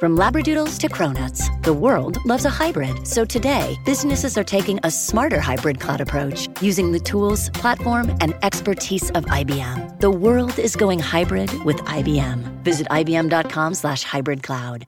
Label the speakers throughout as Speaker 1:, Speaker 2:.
Speaker 1: From Labradoodles to Cronuts, the world loves a hybrid. So today, businesses are taking a smarter hybrid cloud approach using the tools, platform, and expertise of IBM. The world is going hybrid with IBM. Visit IBM.com slash hybrid cloud.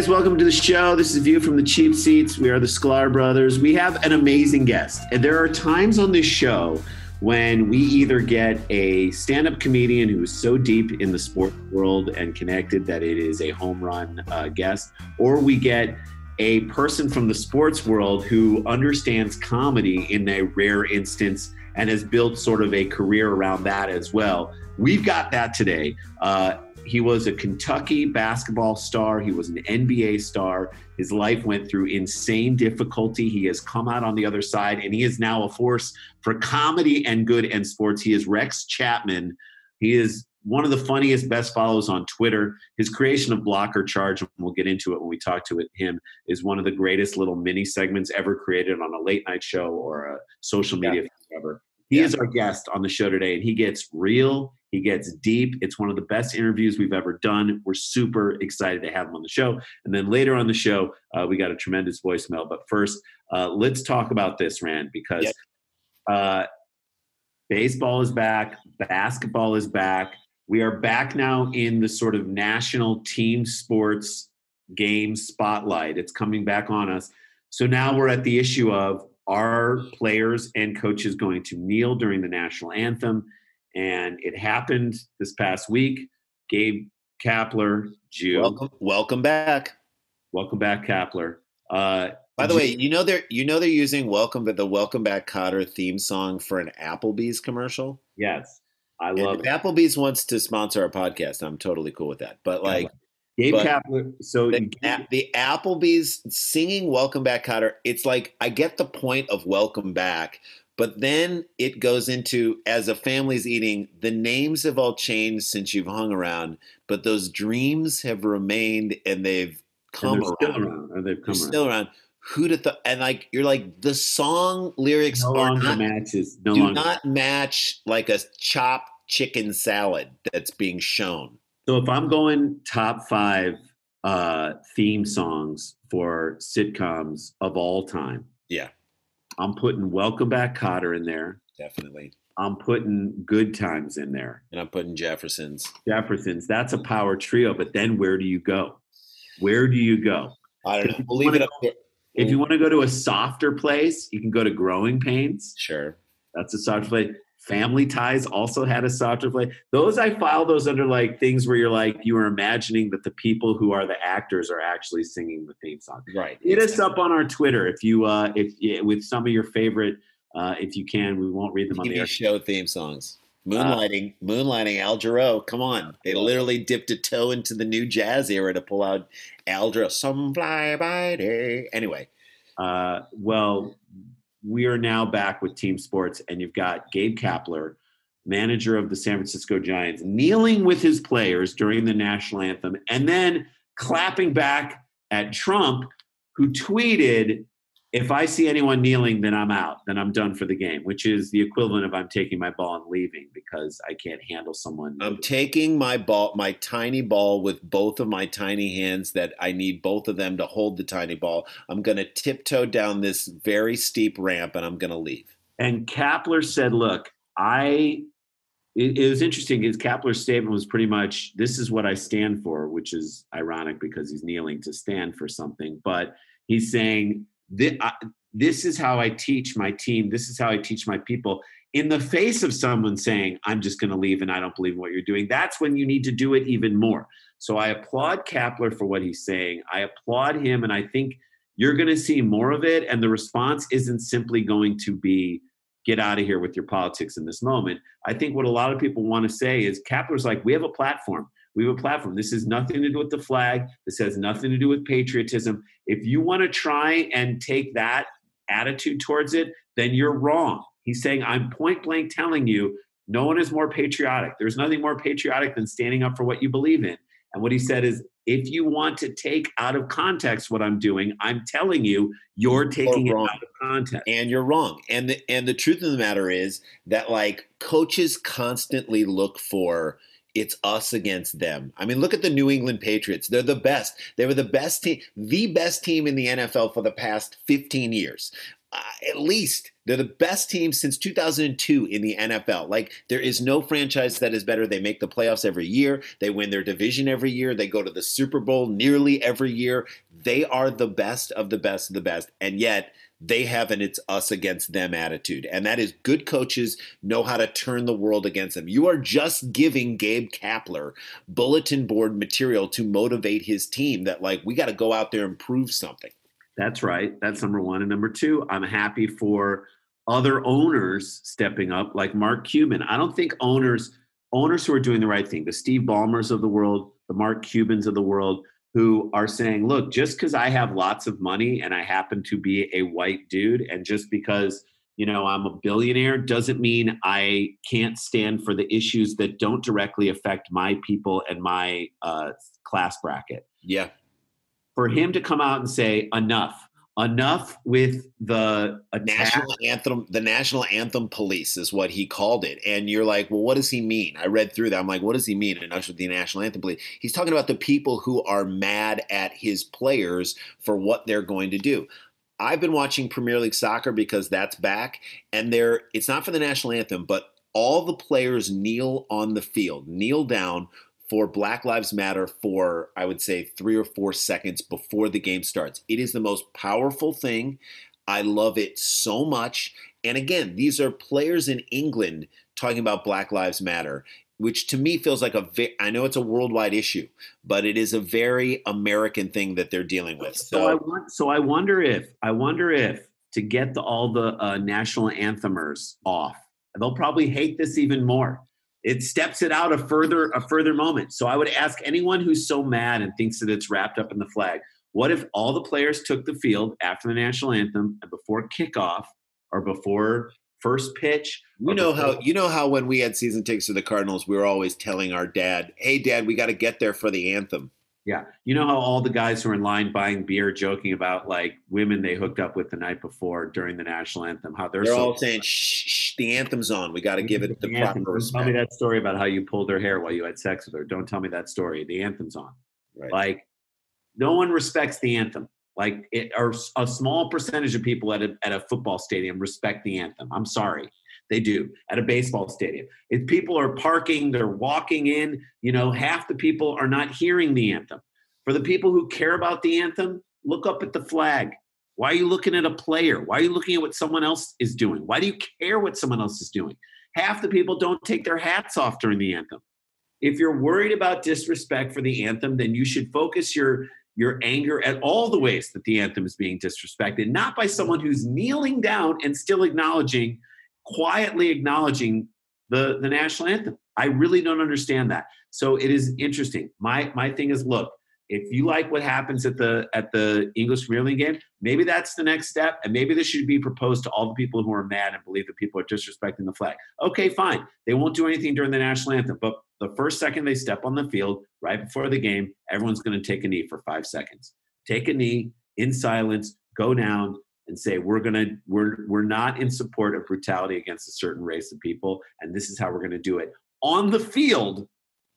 Speaker 2: Guys, welcome to the show. This is View from the Cheap Seats. We are the Sklar brothers. We have an amazing guest. And there are times on this show when we either get a stand up comedian who is so deep in the sport world and connected that it is a home run uh, guest, or we get a person from the sports world who understands comedy in a rare instance and has built sort of a career around that as well. We've got that today. Uh, he was a Kentucky basketball star. He was an NBA star. His life went through insane difficulty. He has come out on the other side, and he is now a force for comedy and good and sports. He is Rex Chapman. He is one of the funniest, best follows on Twitter. His creation of Block or Charge, and we'll get into it when we talk to him, is one of the greatest little mini segments ever created on a late night show or a social media yeah. ever. He yeah. is our guest on the show today, and he gets real. He gets deep. It's one of the best interviews we've ever done. We're super excited to have him on the show. And then later on the show, uh, we got a tremendous voicemail. But first, uh, let's talk about this, Rand, because uh, baseball is back, basketball is back. We are back now in the sort of national team sports game spotlight. It's coming back on us. So now we're at the issue of are players and coaches going to kneel during the national anthem? And it happened this past week. Gabe Kapler, Jew.
Speaker 3: Welcome, welcome back.
Speaker 2: Welcome back, Kapler. Uh,
Speaker 3: By the way, you know they're you know they're using "Welcome" but the "Welcome Back, Kotter theme song for an Applebee's commercial.
Speaker 2: Yes, I love.
Speaker 3: Applebee's wants to sponsor our podcast, I'm totally cool with that. But like,
Speaker 2: Gabe Kapler. So
Speaker 3: the, the, Applebee's singing "Welcome Back, Kotter." It's like I get the point of "Welcome Back," but then it goes into as a family's eating. The names have all changed since you've hung around, but those dreams have remained, and they've come
Speaker 2: and
Speaker 3: around.
Speaker 2: Still around. Or they've come
Speaker 3: around. still around. Who'd have thought? And like you're like the song lyrics
Speaker 2: no
Speaker 3: are
Speaker 2: not, matches. No
Speaker 3: do
Speaker 2: longer.
Speaker 3: not match like a chopped chicken salad that's being shown.
Speaker 2: So if I'm going top five uh, theme songs for sitcoms of all time,
Speaker 3: yeah,
Speaker 2: I'm putting "Welcome Back, Kotter in there.
Speaker 3: Definitely.
Speaker 2: I'm putting "Good Times" in there,
Speaker 3: and I'm putting Jeffersons.
Speaker 2: Jeffersons. That's a power trio. But then where do you go? Where do you go?
Speaker 3: I don't know. We'll leave it up.
Speaker 2: Go, if you want to go to a softer place, you can go to Growing Pains.
Speaker 3: Sure.
Speaker 2: That's a softer place. Family Ties also had a softer play. Those I file those under like things where you're like you are imagining that the people who are the actors are actually singing the theme song.
Speaker 3: Right.
Speaker 2: Hit us up on our Twitter if you uh if with some of your favorite uh if you can. We won't read them on the air.
Speaker 3: show theme songs. Moonlighting, uh, moonlighting, Al Jarreau. Come on, they literally dipped a toe into the new jazz era to pull out Al Jarreau. Some fly by day. Anyway,
Speaker 2: uh, well, we are now back with team sports, and you've got Gabe Kapler, manager of the San Francisco Giants, kneeling with his players during the national anthem, and then clapping back at Trump, who tweeted if I see anyone kneeling, then I'm out. Then I'm done for the game, which is the equivalent of I'm taking my ball and leaving because I can't handle someone.
Speaker 3: I'm taking my ball, my tiny ball with both of my tiny hands that I need both of them to hold the tiny ball. I'm going to tiptoe down this very steep ramp and I'm going to leave.
Speaker 2: And Kapler said, look, I, it, it was interesting. His Kapler's statement was pretty much, this is what I stand for, which is ironic because he's kneeling to stand for something. But he's saying, this, is how I teach my team. This is how I teach my people. In the face of someone saying, I'm just going to leave and I don't believe in what you're doing, that's when you need to do it even more. So I applaud Kapler for what he's saying. I applaud him, and I think you're going to see more of it. And the response isn't simply going to be, get out of here with your politics in this moment. I think what a lot of people want to say is Kapler's like, we have a platform. We have a platform. This has nothing to do with the flag. This has nothing to do with patriotism. If you want to try and take that attitude towards it, then you're wrong. He's saying, I'm point blank telling you, no one is more patriotic. There's nothing more patriotic than standing up for what you believe in. And what he said is, if you want to take out of context what I'm doing, I'm telling you, you're taking it out of context.
Speaker 3: And you're wrong. And the, and the truth of the matter is that like coaches constantly look for it's us against them. I mean, look at the New England Patriots. They're the best. They were the best team, the best team in the NFL for the past 15 years uh, at least they're the best team since 2002 in the NFL. Like there is no franchise that is better. They make the playoffs every year. They win their division every year. They go to the Super Bowl nearly every year. They are the best of the best of the best. And yet they have an it's us against them attitude. And that is good coaches know how to turn the world against them. You are just giving Gabe Kapler bulletin board material to motivate his team that like we got to go out there and prove something.
Speaker 2: That's right. That's number one. And number two, I'm happy for other owners stepping up, like Mark Cuban. I don't think owners owners who are doing the right thing, the Steve Ballmers of the world, the Mark Cubans of the world, who are saying, look, just because I have lots of money and I happen to be a white dude, and just because you know I'm a billionaire doesn't mean I can't stand for the issues that don't directly affect my people and my uh, class bracket.
Speaker 3: Yeah,
Speaker 2: for him to come out and say enough enough with the
Speaker 3: attack. national anthem the national anthem police is what he called it. And you're like well what does he mean? I read through that. I'm like what does he mean and usher the national anthem police? He's talking about the people who are mad at his players for what they're going to do. I've been watching premier league soccer because that's back and there it's not for the national anthem but all the players kneel on the field kneel down for Black Lives Matter for, I would say, three or four seconds before the game starts. It is the most powerful thing. I love it so much. And again, these are players in England talking about Black Lives Matter, which to me feels like a ve- I know it's a worldwide issue, but it is a very American thing that they're dealing with.
Speaker 2: So, so I want, so I wonder if I wonder if to get the, all the uh, national anthemers off, they'll probably hate this even more it steps it out a further a further moment. So I would ask anyone who's so mad and thinks that it's wrapped up in the flag, what if all the players took the field after the national anthem and before kickoff or before first pitch?
Speaker 3: You know how you know how when we had season tickets to the Cardinals, we were always telling our dad, "Hey, Dad, we got to get there for the anthem."
Speaker 2: Yeah. You know how all the guys who are in line buying beer joking about like women they hooked up with the night before during the national anthem, how they're,
Speaker 3: they're
Speaker 2: so
Speaker 3: all saying, shh, the anthem's on. We got to give it the, the proper respect.
Speaker 2: Tell me that story about how you pulled her hair while you had sex with her. Don't tell me that story. The anthem's on. Right. Like, no one respects the anthem. Like, it, or a small percentage of people at a, at a football stadium respect the anthem. I'm sorry. They do at a baseball stadium. If people are parking, they're walking in, you know, half the people are not hearing the anthem. For the people who care about the anthem, look up at the flag. Why are you looking at a player? Why are you looking at what someone else is doing? Why do you care what someone else is doing? Half the people don't take their hats off during the anthem. If you're worried about disrespect for the anthem, then you should focus your your anger at all the ways that the anthem is being disrespected, not by someone who's kneeling down and still acknowledging quietly acknowledging the, the national anthem. I really don't understand that. So it is interesting. My my thing is look, if you like what happens at the at the English Premier League game, maybe that's the next step, and maybe this should be proposed to all the people who are mad and believe that people are disrespecting the flag. Okay, fine. They won't do anything during the national anthem, but the first second they step on the field, right before the game, everyone's going to take a knee for five seconds. Take a knee in silence, go down, and say we're gonna we're we're not in support of brutality against a certain race of people and this is how we're gonna do it on the field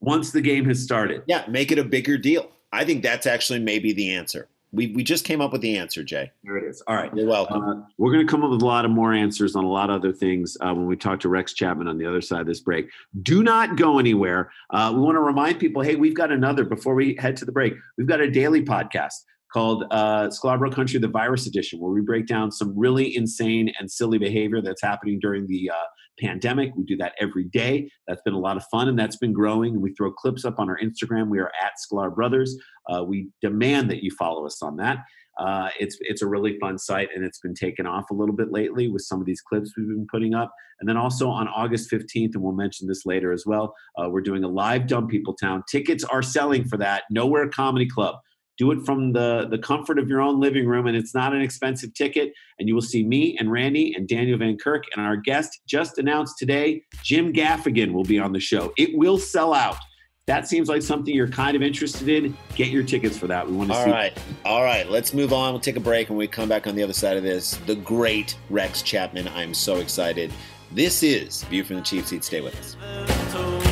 Speaker 2: once the game has started
Speaker 3: yeah make it a bigger deal i think that's actually maybe the answer we, we just came up with the answer, Jay.
Speaker 2: There it is. All right.
Speaker 3: You're welcome.
Speaker 2: Uh, we're going to come up with a lot of more answers on a lot of other things uh, when we talk to Rex Chapman on the other side of this break. Do not go anywhere. Uh, we want to remind people hey, we've got another, before we head to the break, we've got a daily podcast called uh, Sklarbro Country, the Virus Edition, where we break down some really insane and silly behavior that's happening during the uh, pandemic. We do that every day. That's been a lot of fun and that's been growing. We throw clips up on our Instagram. We are at Sklar Brothers. Uh, we demand that you follow us on that. Uh, it's it's a really fun site and it's been taken off a little bit lately with some of these clips we've been putting up. And then also on August 15th, and we'll mention this later as well, uh, we're doing a live Dumb People Town. Tickets are selling for that. Nowhere Comedy Club. Do it from the, the comfort of your own living room, and it's not an expensive ticket. And you will see me and Randy and Daniel Van Kirk. And our guest just announced today, Jim Gaffigan, will be on the show. It will sell out. That seems like something you're kind of interested in. Get your tickets for that. We want to
Speaker 3: All
Speaker 2: see.
Speaker 3: right. All right. Let's move on. We'll take a break and we come back on the other side of this. The great Rex Chapman. I'm so excited. This is View from the Cheap Seat. Stay with us.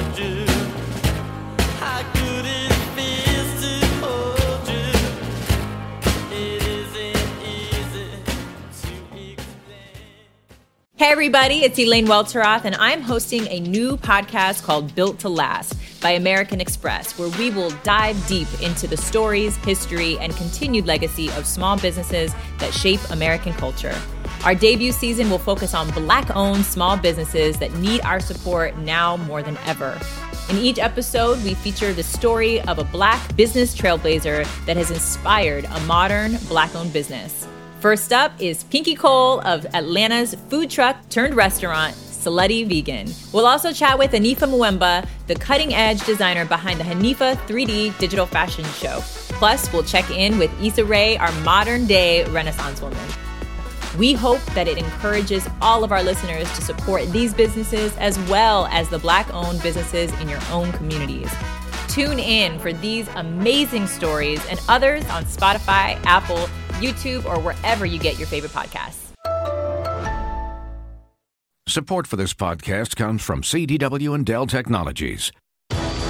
Speaker 4: Hey, everybody, it's Elaine Welteroth, and I'm hosting a new podcast called Built to Last by American Express, where we will dive deep into the stories, history, and continued legacy of small businesses that shape American culture. Our debut season will focus on Black owned small businesses that need our support now more than ever. In each episode, we feature the story of a Black business trailblazer that has inspired a modern Black owned business. First up is Pinky Cole of Atlanta's food truck turned restaurant, Slutty Vegan. We'll also chat with Hanifa Mvuemba, the cutting edge designer behind the Hanifa 3D digital fashion show. Plus, we'll check in with Issa Rae, our modern day Renaissance woman. We hope that it encourages all of our listeners to support these businesses as well as the Black owned businesses in your own communities. Tune in for these amazing stories and others on Spotify, Apple, YouTube, or wherever you get your favorite podcasts.
Speaker 5: Support for this podcast comes from CDW and Dell Technologies.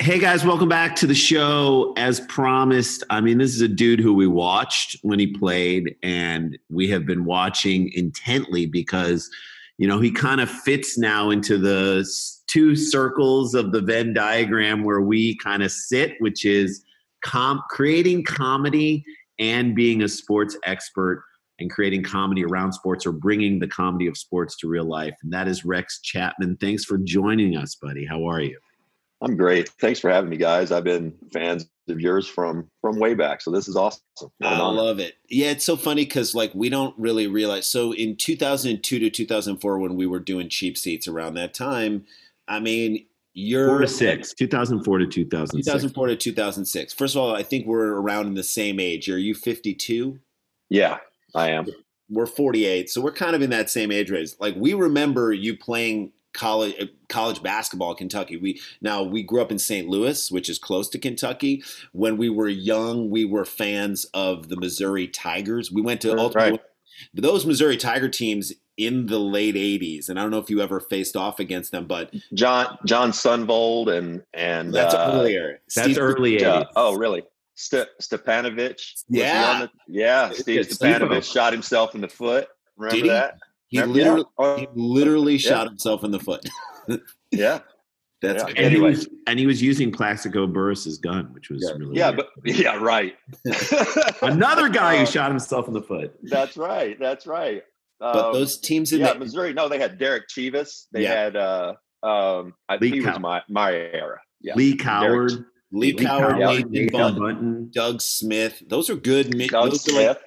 Speaker 2: Hey guys, welcome back to the show. As promised, I mean, this is a dude who we watched when he played, and we have been watching intently because, you know, he kind of fits now into the two circles of the Venn diagram where we kind of sit, which is creating comedy and being a sports expert and creating comedy around sports or bringing the comedy of sports to real life. And that is Rex Chapman. Thanks for joining us, buddy. How are you?
Speaker 6: I'm great. Thanks for having me, guys. I've been fans of yours from from way back, so this is awesome.
Speaker 3: I love it. Yeah, it's so funny because like we don't really realize. So in 2002 to 2004, when we were doing cheap seats around that time, I mean, you're
Speaker 2: Four to six, 2004 to 2006.
Speaker 3: 2004 to 2006. First of all, I think we're around in the same age. Are you 52?
Speaker 6: Yeah, I am.
Speaker 3: We're 48, so we're kind of in that same age range. Like we remember you playing college uh, college basketball Kentucky. We now we grew up in St. Louis, which is close to Kentucky. When we were young, we were fans of the Missouri Tigers. We went to
Speaker 6: Right.
Speaker 3: ultimately those Missouri Tiger teams in the late 80s and I don't know if you ever faced off against them but
Speaker 6: John John Sundvold and and
Speaker 3: that's
Speaker 6: uh,
Speaker 3: earlier.
Speaker 2: That's
Speaker 3: Steve-
Speaker 2: early 80s.
Speaker 6: uh, oh, really? St- Stipanovich. was he
Speaker 3: Yeah.
Speaker 6: the- yeah. Steve
Speaker 2: Yeah,
Speaker 6: shot himself in the foot. Remember
Speaker 3: Did he?
Speaker 6: that?
Speaker 3: He
Speaker 6: Remember-
Speaker 3: literally
Speaker 6: yeah. Oh,
Speaker 3: he literally
Speaker 6: Yeah.
Speaker 3: shot himself in the foot.
Speaker 6: yeah.
Speaker 3: That's
Speaker 6: Yeah.
Speaker 2: and, he was, and he was using Plaxico Burress's gun, which was
Speaker 3: Yeah.
Speaker 2: really
Speaker 6: Yeah,
Speaker 2: weird.
Speaker 6: but yeah, right.
Speaker 2: another guy who
Speaker 6: Uh,
Speaker 2: shot himself in the foot.
Speaker 6: That's right. That's right.
Speaker 3: but
Speaker 6: Um,
Speaker 3: those teams in
Speaker 6: yeah,
Speaker 3: the
Speaker 6: Missouri. No, they had Derek Chievous. They
Speaker 3: Yeah.
Speaker 6: had uh um I
Speaker 2: Lee
Speaker 6: think he was my my era. Yeah.
Speaker 2: Lee Coward,
Speaker 3: Lee,
Speaker 2: Lee
Speaker 3: Coward,
Speaker 6: yeah.
Speaker 3: Nathan
Speaker 2: Nathan
Speaker 3: Bunn,
Speaker 2: Buntin.
Speaker 3: Doug Smith. Those are good.
Speaker 6: Doug
Speaker 3: Those, are like,
Speaker 6: Smith.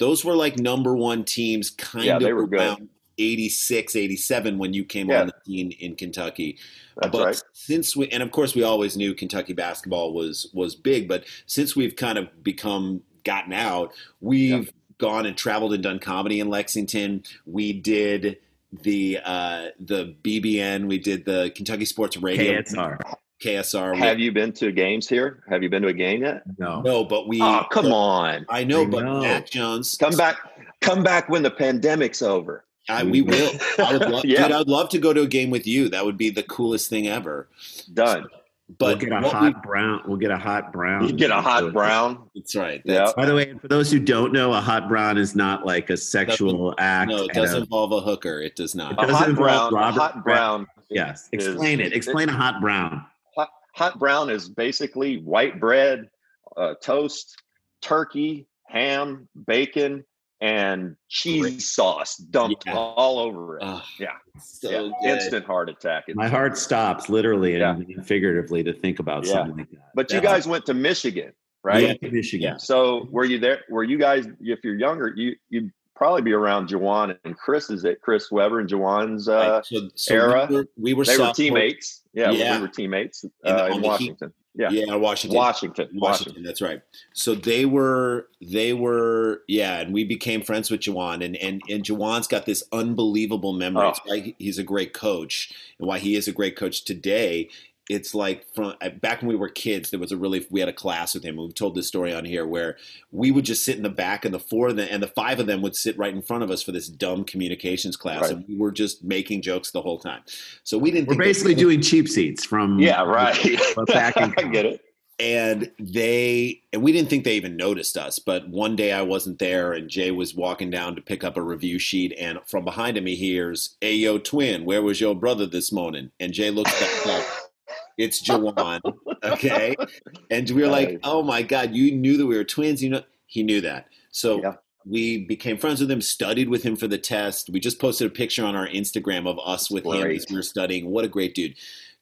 Speaker 3: Those were like number one teams kind
Speaker 6: Yeah,
Speaker 3: of
Speaker 6: they were good.
Speaker 3: around 86, 87 when you came
Speaker 6: Yeah.
Speaker 3: on the scene in Kentucky.
Speaker 6: That's
Speaker 3: but
Speaker 6: right.
Speaker 3: since we and of course we always knew Kentucky basketball was was big, but since we've kind of become gotten out, we've gone and traveled and done comedy in Lexington. We did the uh the BBN, we did the Kentucky Sports Radio
Speaker 2: KSR.
Speaker 3: KSR.
Speaker 6: Have you been to games here? Have you been to a game yet?
Speaker 2: No.
Speaker 3: No, but we
Speaker 6: Oh, come on.
Speaker 3: I know,
Speaker 2: I
Speaker 3: but
Speaker 2: know.
Speaker 3: Mac Jones
Speaker 6: Come back. Come back when the pandemic's over.
Speaker 3: I, we mm-hmm. will. I would love,
Speaker 6: Yeah.
Speaker 3: dude. I'd love to go to a game with you. That would be the coolest thing ever.
Speaker 6: Done.
Speaker 2: We'll
Speaker 3: But
Speaker 2: get a hot
Speaker 3: we-
Speaker 2: brown. We'll get a hot brown.
Speaker 6: You get a hot brown.
Speaker 3: that's right.
Speaker 6: Yeah.
Speaker 3: That's,
Speaker 2: By the way, for those who don't know, a hot brown is not like a sexual act.
Speaker 3: no, it does
Speaker 2: a-
Speaker 3: involve a hooker. It does not.
Speaker 6: A hot brown. A
Speaker 2: Robert
Speaker 6: hot brown.
Speaker 2: yes.
Speaker 6: is-
Speaker 2: Explain it. Explain a hot brown.
Speaker 6: Hot, hot brown is basically white bread, uh, toast, turkey, ham, bacon, and cheese
Speaker 3: Great.
Speaker 6: sauce dumped
Speaker 3: Yeah.
Speaker 6: all over it.
Speaker 3: Oh,
Speaker 6: yeah,
Speaker 3: so
Speaker 6: yeah. instant heart attack. It's-
Speaker 2: My heart stops literally
Speaker 6: Yeah.
Speaker 2: and figuratively to think about
Speaker 6: Yeah.
Speaker 2: something like that.
Speaker 6: But you
Speaker 2: That's-
Speaker 6: guys went to Michigan, right?
Speaker 2: Yeah, Michigan.
Speaker 6: So were you there? Were you guys? If you're younger, you you'd probably be around Juwan and Chris. Is it Chris Webber and Juwan's? Uh,
Speaker 3: Right, so, so
Speaker 6: era,
Speaker 3: We were, we were
Speaker 6: they were teammates. Yeah,
Speaker 3: Yeah.
Speaker 6: we were teammates
Speaker 3: the-
Speaker 6: uh, in. Washington. Yeah,
Speaker 3: Yeah, Washington.
Speaker 6: Washington.
Speaker 3: Washington. That's right. So they were, they were, yeah, and we became friends with Juwan, and and and Juwan's got this unbelievable memory. It's
Speaker 6: Oh.
Speaker 3: why he's a great coach, and why he is a great coach today. It's like from uh, back when we were kids, there was a really we had a class with him. We've told this story on here where we would just sit in the back, and the four of them and the five of them would sit right in front of us for this dumb communications class,
Speaker 6: Right.
Speaker 3: and we were just making jokes the whole time. So we didn't.
Speaker 2: We're
Speaker 3: think that-
Speaker 2: basically doing cheap seats from
Speaker 6: Yeah, right.
Speaker 2: Back in
Speaker 6: I get it.
Speaker 3: and they and we didn't think they even noticed us but one day i wasn't there and jay was walking down to pick up a review sheet and from behind him he hears hey yo twin where was your brother this morning and jay looks back up it's juwan okay? And we were like oh my god you knew that we were twins you know he knew that. So
Speaker 6: Yeah.
Speaker 3: we became friends with him studied with him for the test. We just posted a picture on our instagram of us with him as we were studying. What a great dude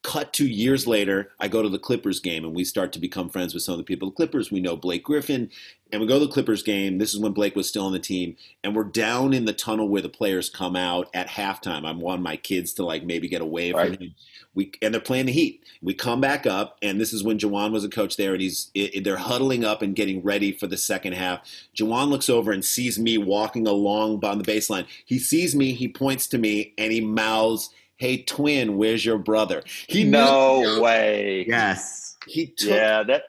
Speaker 3: Cut two years later, I go to the Clippers game and we start to become friends with some of the people. at The Clippers, we know Blake Griffin, and we go to the Clippers game. This is when Blake was still on the team, and we're down in the tunnel where the players come out at halftime. I want my kids to like maybe get away from
Speaker 6: Right.
Speaker 3: him. We and they're playing the Heat. We come back up, and this is when Juwan was a coach there, and he's it, they're huddling up and getting ready for the second half. Juwan looks over and sees me walking along on the baseline. He sees me, he points to me, and he mouths, "Hey twin, where's your brother?" He knew-
Speaker 6: no way.
Speaker 2: Yes.
Speaker 3: He took
Speaker 6: Yeah, that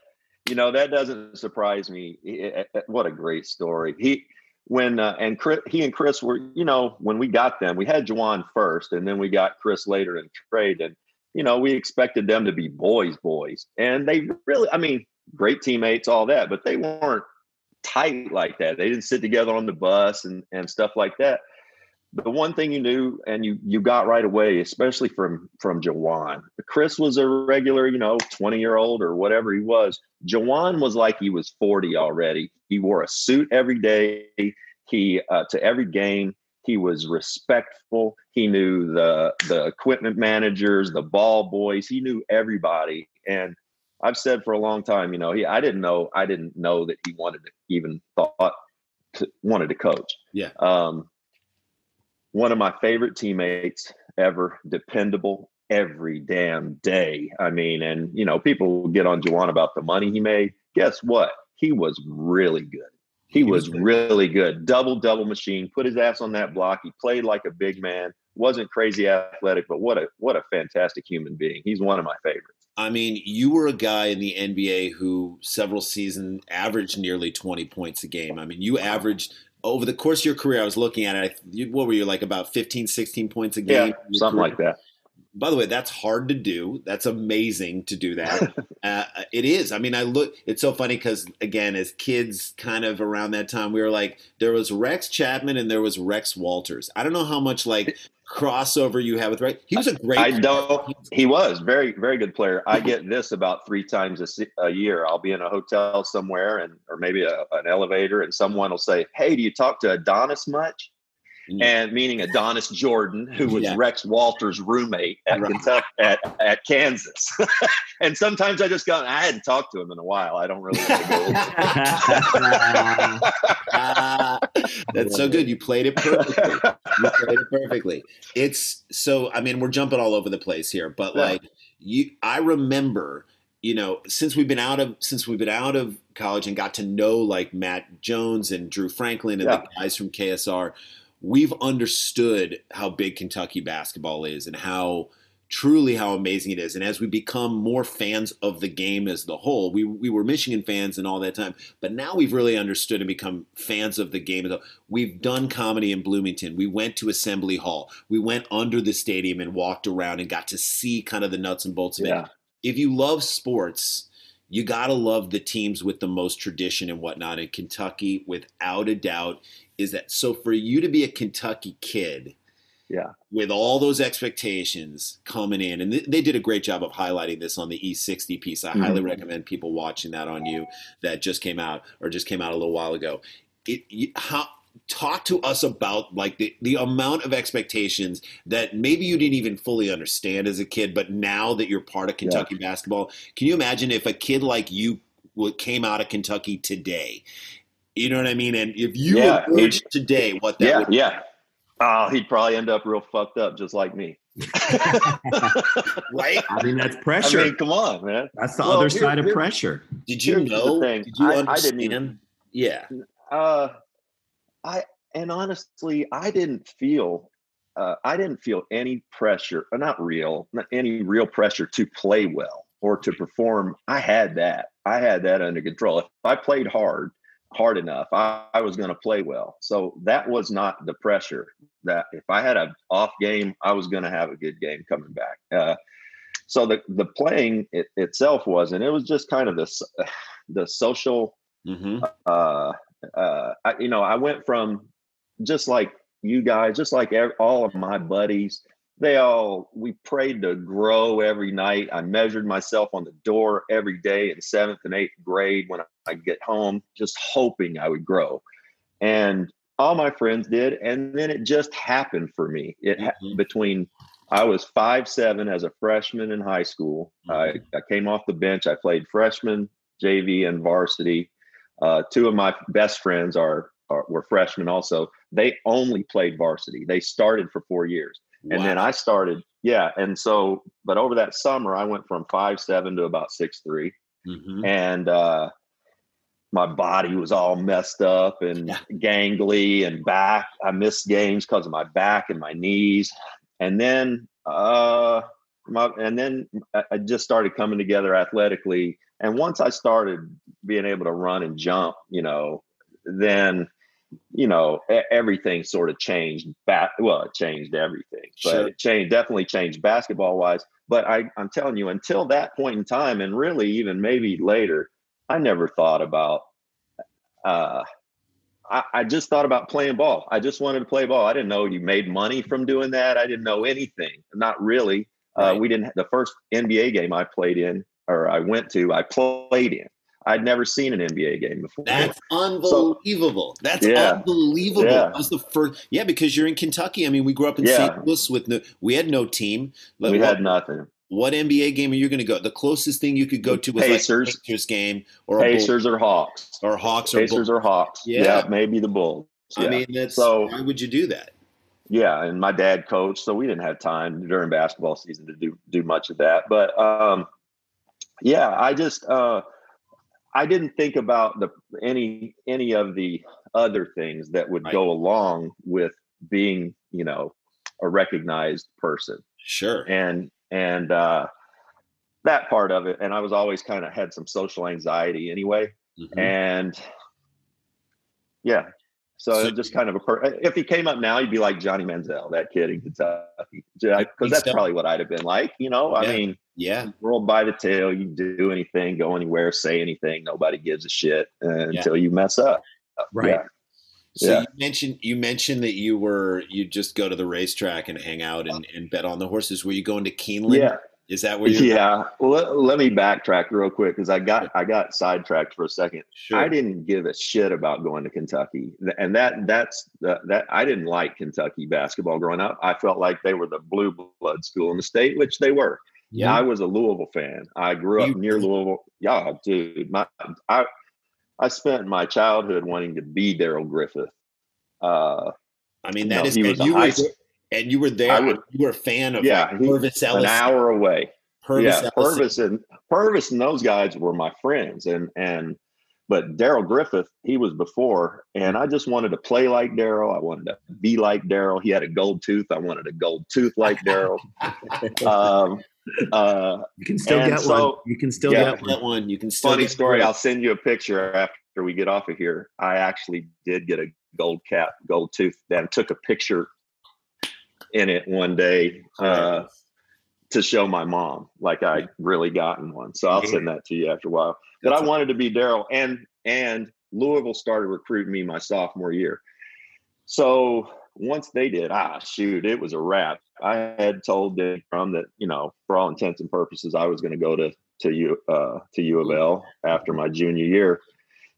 Speaker 6: you know that doesn't surprise me. He- eh, eh, What a great story. He when uh, and Chris, he and Chris were you know when we got them, we had Juwan first, and then we got Chris later in trade, and you know we expected them to be boys, boys, and they really, I mean, great teammates, all that, but they weren't tight like that. They didn't sit together on the bus and and stuff like that. The one thing you knew and you you got right away, especially from from Juwan. Chris was a regular, you know, 20 year old or whatever he was. Juwan was like he was 40 already. He wore a suit every day. He uh, to every game. He was respectful. He knew the the equipment managers, the ball boys. He knew everybody. And I've said for a long time, you know, he I didn't know I didn't know that he wanted to even thought to, wanted to coach.
Speaker 3: Yeah.
Speaker 6: Um, one of my favorite teammates ever, dependable every damn day. I mean, and you know, people get on Juwan about the money he made. Guess what? He was really good. He,
Speaker 3: He
Speaker 6: was,
Speaker 3: was good.
Speaker 6: really good. Double double machine. Put his ass on that block. He played like a big man. Wasn't crazy athletic, but what a what a fantastic human being. He's one of my favorites.
Speaker 3: I mean, you were a guy in the NBA who several seasons averaged nearly 20 points a game. I mean, you averaged over the course of your career, I was looking at it, I, you, what were you, like about 15, 16 points a game?
Speaker 6: Yeah, something like that.
Speaker 3: By the way, that's hard to do. That's amazing to do that. uh, it is. I mean, I look. It's so funny because again, as kids, kind of around that time, we were like, there was Rex Chapman and there was Rex Walters. I don't know how much like crossover you have with right. He was a great.
Speaker 6: I don't. He was very, very good player. I get this about three times a, a year. I'll be in a hotel somewhere, and or maybe a, an elevator, and someone will say, "Hey, do you talk to Adonis much?"
Speaker 3: Mm.
Speaker 6: And meaning Adonis Jordan, who was
Speaker 3: Yeah.
Speaker 6: Rex Walters' roommate at
Speaker 3: Right.
Speaker 6: Kentucky at, at Kansas. and sometimes I just go, I hadn't talked to him in a while. I don't really want to go into
Speaker 3: Ah, that's so good. You played it perfectly. You played it perfectly. It's so. I mean, we're jumping all over the place here, but
Speaker 6: Yeah.
Speaker 3: like you, I remember. You know, since we've been out of since we've been out of college and got to know like Matt Jones and Drew Franklin and
Speaker 6: Yeah.
Speaker 3: the guys from KSR, we've understood how big Kentucky basketball is and how truly how amazing it is. And as we become more fans of the game as the whole, we we were Michigan fans and all that time, but now we've really understood and become fans of the game. We've done comedy in Bloomington. We went to Assembly Hall. We went under the stadium and walked around and got to see kind of the nuts and bolts of it. If you love sports, you gotta love the teams with the most tradition and whatnot. And Kentucky, without a doubt, is that. So for you to be a Kentucky kid
Speaker 6: Yeah.
Speaker 3: with all those expectations coming in, and th- they did a great job of highlighting this on the E60 piece. I highly
Speaker 2: Mhm.
Speaker 3: recommend people watching that on you that just came out or just came out a little while ago. It you, how talk to us about like the, the amount of expectations that maybe you didn't even fully understand as a kid, but now that you're part of Kentucky basketball, can you imagine if a kid like you came out of Kentucky today? You know what I mean? And if you
Speaker 6: Yeah,
Speaker 3: emerged today, what that
Speaker 6: Yeah.
Speaker 3: would
Speaker 6: Yeah. Oh, he'd probably end up real fucked up just like me.
Speaker 3: right?
Speaker 2: I mean, that's pressure.
Speaker 6: I
Speaker 2: pressure.
Speaker 6: mean, come on, man.
Speaker 2: that's the
Speaker 6: well,
Speaker 2: other
Speaker 6: here-
Speaker 2: side of pressure.
Speaker 3: Did you
Speaker 6: Here's
Speaker 3: know?
Speaker 6: thing.
Speaker 3: Did you
Speaker 6: I- I
Speaker 3: understand?
Speaker 6: didn't even-
Speaker 3: yeah.
Speaker 6: Uh, I and honestly, I didn't feel, uh, I didn't feel any pressure, uh, not real, not any real pressure to play well or to perform. I had that. I had that under control. If I played hard, hard enough, I, I was going to play well. So that was not the pressure. That if I had a off game, I was going to have a good game coming back. Uh, so the the playing it, itself wasn't. It was just kind of the s- the social
Speaker 3: Mm-hmm.
Speaker 6: uh, uh, I, you know, I went from just like you guys, just like ev- all of my buddies. They all we prayed to grow every night. I measured myself on the door every day in seventh and eighth grade when I get home, just hoping I would grow. And all my friends did, and then it just happened for me. It
Speaker 3: Mhm.
Speaker 6: between I was five seven as a freshman in high school. I, I came off the bench. I played freshman, JV, and varsity. Uh, two of my best friends are, are were freshmen also. They only played varsity. They started for four years, and then I started. Yeah, and so, but over that summer, I went from five seven to about six three,
Speaker 3: hmm
Speaker 6: and uh, my body was all messed up and
Speaker 3: Yeah.
Speaker 6: gangly and back. I missed games because of my back and my knees, and then uh, my and then I just started coming together athletically. And once I started being able to run and jump, you know, then you know everything sort of changed. Back well, it changed everything, but
Speaker 3: Sure.
Speaker 6: it changed definitely changed basketball wise. But I, I'm telling you, until that point in time, and really even maybe later, I never thought about. Uh, I, I just thought about playing ball. I just wanted to play ball. I didn't know you made money from doing that. I didn't know anything. Not really. Uh, we didn't. The first NBA game I played in, or I went to, I played in. I'd never seen an NBA game before.
Speaker 3: That's unbelievable. That's
Speaker 6: Yeah.
Speaker 3: unbelievable.
Speaker 6: Yeah.
Speaker 3: That was the first. Yeah, because you're in Kentucky. I mean, we grew up in
Speaker 6: Yeah.
Speaker 3: St. Louis with no. We had no team. Like,
Speaker 6: we
Speaker 3: what,
Speaker 6: had nothing.
Speaker 3: what NBA game are you going to go? The closest thing you could go to was
Speaker 6: Pacers.
Speaker 3: like a Pacers game or
Speaker 6: Pacers or Hawks.
Speaker 3: or Hawks or
Speaker 6: Pacers or Hawks.
Speaker 3: Yeah.
Speaker 6: Yeah. maybe the Bulls.
Speaker 3: I mean, that's
Speaker 6: So-
Speaker 3: why would you do that?
Speaker 6: yeah and my dad coached so we didn't have time during basketball season to do do much of that but um yeah i just uh i didn't think about the any any of the other things that would
Speaker 3: Right.
Speaker 6: go along with being you know a recognized person.
Speaker 3: Sure.
Speaker 6: and and uh that part of it and i was always kind of had some social anxiety anyway.
Speaker 3: Mhm.
Speaker 6: and yeah. So,
Speaker 3: So-
Speaker 6: it just kind of a per- if he came up now he'd be like johnny manziel that kid in kentucky because that's probably what i'd have been like you know? I mean
Speaker 3: Yeah.
Speaker 6: roll by the tail you do anything go anywhere say anything nobody gives a shit uh,
Speaker 3: Yeah.
Speaker 6: until you mess up
Speaker 2: Right.
Speaker 6: Yeah.
Speaker 3: So
Speaker 6: Yeah.
Speaker 3: you mentioned you mentioned that you were you just go to the racetrack and hang out and, and bet on the horses. Were you going to Keeneland?
Speaker 6: yeah
Speaker 3: Is that where you're
Speaker 6: yeah well, let, let me backtrack real quick because i got i got sidetracked for a second
Speaker 3: Sure.
Speaker 6: I didn't give a shit about going to Kentucky, and that that's the, that I didn't like Kentucky basketball growing up. I felt like they were the blue blood school in the state, which they were.
Speaker 3: Yeah.
Speaker 6: I was a Louisville fan. I grew up
Speaker 3: You-
Speaker 6: near Louisville. Yeah, dude, my I I spent my childhood wanting to be Darrell Griffith. Uh,
Speaker 3: I mean that is
Speaker 6: he
Speaker 3: and
Speaker 6: was
Speaker 3: you
Speaker 6: high
Speaker 3: were
Speaker 6: school-
Speaker 3: and you were there.
Speaker 6: Would-
Speaker 3: you were a fan of
Speaker 6: Yeah,
Speaker 3: like Pervis Ellis.
Speaker 6: an hour away.
Speaker 3: Pervis
Speaker 6: yeah,
Speaker 3: Ellis.
Speaker 6: Pervis and Pervis and those guys were my friends, and and but Darrell Griffith, he was before, and I just wanted to play like Darrell. I wanted to be like Darrell. He had a gold tooth. I wanted a gold tooth like Darrell. um, uh,
Speaker 2: You can still get
Speaker 6: so-
Speaker 2: one. You can still
Speaker 6: Yeah.
Speaker 2: get one.
Speaker 3: one. You can still
Speaker 6: funny
Speaker 3: get
Speaker 6: story.
Speaker 3: through.
Speaker 6: I'll send you a picture after we get off of here. I actually did get a gold cap, gold tooth, and took a picture in it one day uh, to show my mom, like I really gotten one. So I'll send that to you after a while. But I wanted to be Darrell, and and Louisville started recruiting me my sophomore year. So once they did, ah, shoot, it was a wrap. I had told Denny Crum that you know, for all intents and purposes, I was going to go to to U uh, to U of L after my junior year,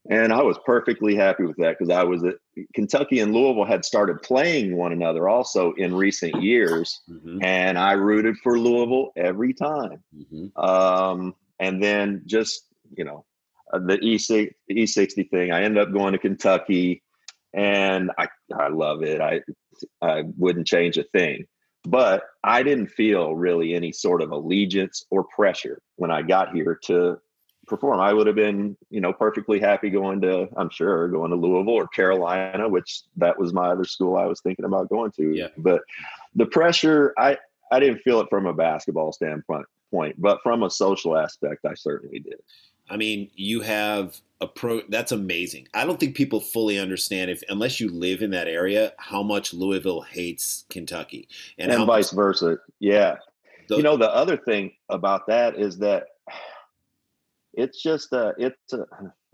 Speaker 6: and I was perfectly happy with that because I was at Kentucky and Louisville had started playing one another also in recent years,
Speaker 3: Mhm,
Speaker 6: and I rooted for Louisville every time.
Speaker 3: mhm.
Speaker 6: Um, and then just you know uh, the E the E sixty thing. I ended up going to Kentucky, and I I love it. I I wouldn't change a thing. But I didn't feel really any sort of allegiance or pressure when I got here to perform. I would have been, you know, perfectly happy going to, I'm sure, going to Louisville or Carolina, which that was my other school I was thinking about going to.
Speaker 3: Yeah.
Speaker 6: But the pressure, I I didn't feel it from a basketball standpoint, point, but from a social aspect, I certainly did.
Speaker 3: I mean, you have a pro. That's amazing. I don't think people fully understand if, unless you live in that area, how much Louisville hates Kentucky,
Speaker 6: And,
Speaker 3: how
Speaker 6: vice versa. Yeah.
Speaker 3: the-
Speaker 6: you know, the other thing about that is that it's just uh it's uh,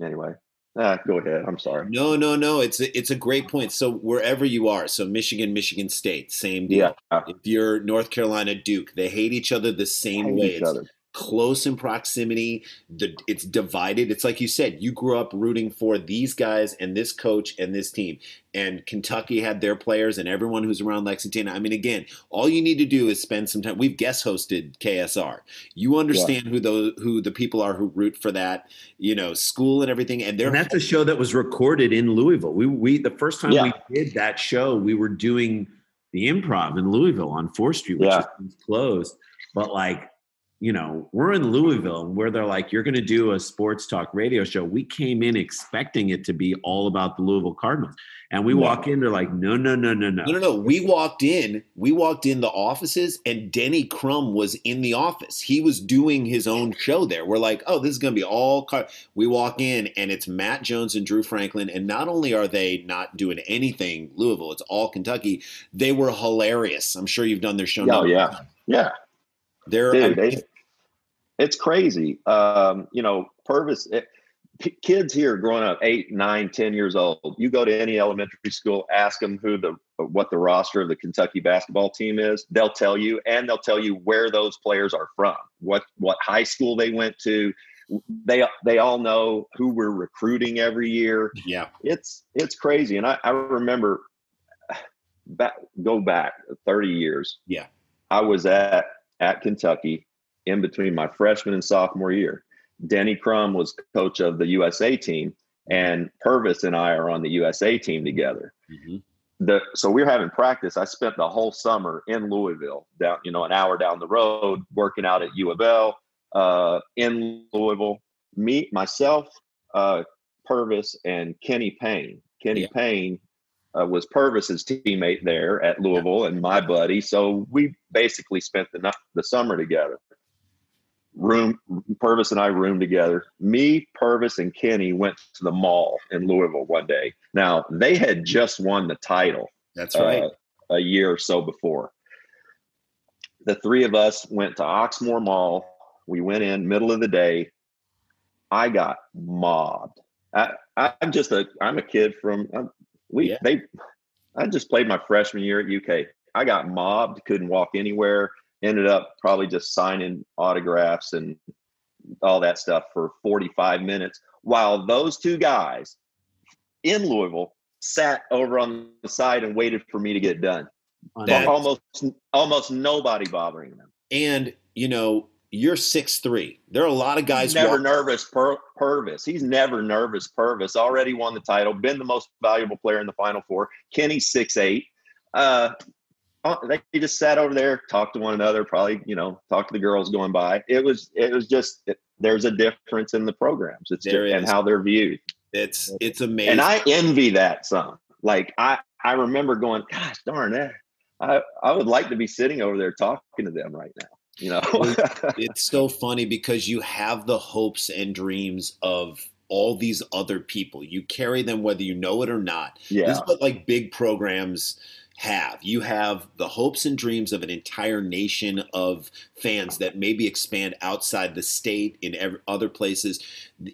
Speaker 6: anyway. Ah, go ahead. I'm sorry.
Speaker 3: No, no, no. It's a, it's a great point. So wherever you are, so Michigan, Michigan State, same deal.
Speaker 6: Yeah.
Speaker 3: If you're North Carolina, Duke, they hate each other the same
Speaker 6: Hate
Speaker 3: way.
Speaker 6: each
Speaker 3: It's
Speaker 6: other.
Speaker 3: Close in proximity. The it's divided. It's like you said. You grew up rooting for these guys and this coach and this team. And Kentucky had their players and everyone who's around Lexington. I mean, again, all you need to do is spend some time. We've guest hosted KSR. You understand who those who the people are who root for that, you know, school and everything. And they're
Speaker 2: And that's a show that was recorded in Louisville. We we the first time
Speaker 6: Yeah.
Speaker 2: we did that show, we were doing the improv in Louisville on Fourth Street, which
Speaker 6: Yeah.
Speaker 2: is closed. But like, you know, we're in Louisville where they're like, you're gonna do a sports talk radio show. We came in expecting it to be all about the Louisville Cardinals. And we
Speaker 6: No.
Speaker 2: walk in, they're like, no, no, no, no, no.
Speaker 3: No, no, no. We walked in. We walked in the offices, and Denny Crum was in the office. He was doing his own show there. We're like, oh, this is going to be all. Car-. We walk in, and it's Matt Jones and Drew Franklin. And not only are they not doing anything Louisville, it's all Kentucky. They were hilarious. I'm sure you've done their show.
Speaker 6: Oh, yeah. Yeah.
Speaker 3: they're.
Speaker 6: Dude,
Speaker 3: I mean,
Speaker 6: they- it's crazy. Um, you know, Pervis, it, p- kids here growing up eight, nine, ten years old. You go to any elementary school, ask them who the what the roster of the Kentucky basketball team is. They'll tell you, and they'll tell you where those players are from, what what high school they went to. They they all know who we're recruiting every year.
Speaker 3: yeah,
Speaker 6: It's it's crazy, and I, I remember back go back thirty years.
Speaker 3: Yeah.
Speaker 6: I was at at Kentucky in between my freshman and sophomore year. Denny Crum was coach of the USA team, and Pervis and I are on the USA team together.
Speaker 3: Mhm.
Speaker 6: The so we were having practice. I spent the whole summer in Louisville, down you know an hour down the road, working out at U of L uh, in Louisville. Me, myself, uh, Pervis, and Kenny Payne. Kenny
Speaker 3: Yeah.
Speaker 6: Payne uh, was Pervis's teammate there at Louisville and my buddy. So we basically spent the the summer together. Room Pervis and I roomed together. Me, Pervis, and Kenny went to the mall in Louisville one day. Now they had just won the title
Speaker 3: that's right.
Speaker 6: uh, a year or so before. The three of us went to Oxmoor Mall. We went in middle of the day. I got mobbed. I, I'm just a I'm a kid from uh, we
Speaker 3: Yeah.
Speaker 6: they. I just played my freshman year at UK. I got mobbed. Couldn't walk anywhere. Ended up probably just signing autographs and all that stuff for 45 minutes while those two guys in Louisville sat over on the side and waited for me to get done.
Speaker 3: That-
Speaker 6: almost almost nobody bothering them.
Speaker 3: and you know, you're six three. There are a lot of guys.
Speaker 6: He's never
Speaker 3: walk-
Speaker 6: nervous. Pur- Pervis. He's never nervous. Pervis already won the title. Been the most valuable player in the Final Four. Kenny's six eight. Uh, uh, Uh, they just sat over there, talked to one another. Probably, you know, talked to the girls going by. It was, it was just. It, there's a difference in the programs. It's
Speaker 3: There
Speaker 6: just, and how they're viewed.
Speaker 3: It's it's amazing.
Speaker 6: and I envy that some. Like I, I remember going, gosh darn it. I, I would like to be sitting over there talking to them right now. You know,
Speaker 3: it's so funny because you have the hopes and dreams of all these other people. You carry them whether you know it or not.
Speaker 6: Yeah.
Speaker 3: This is what like big programs, have. You have the hopes and dreams of an entire nation of fans that maybe expand outside the state in ev- other places.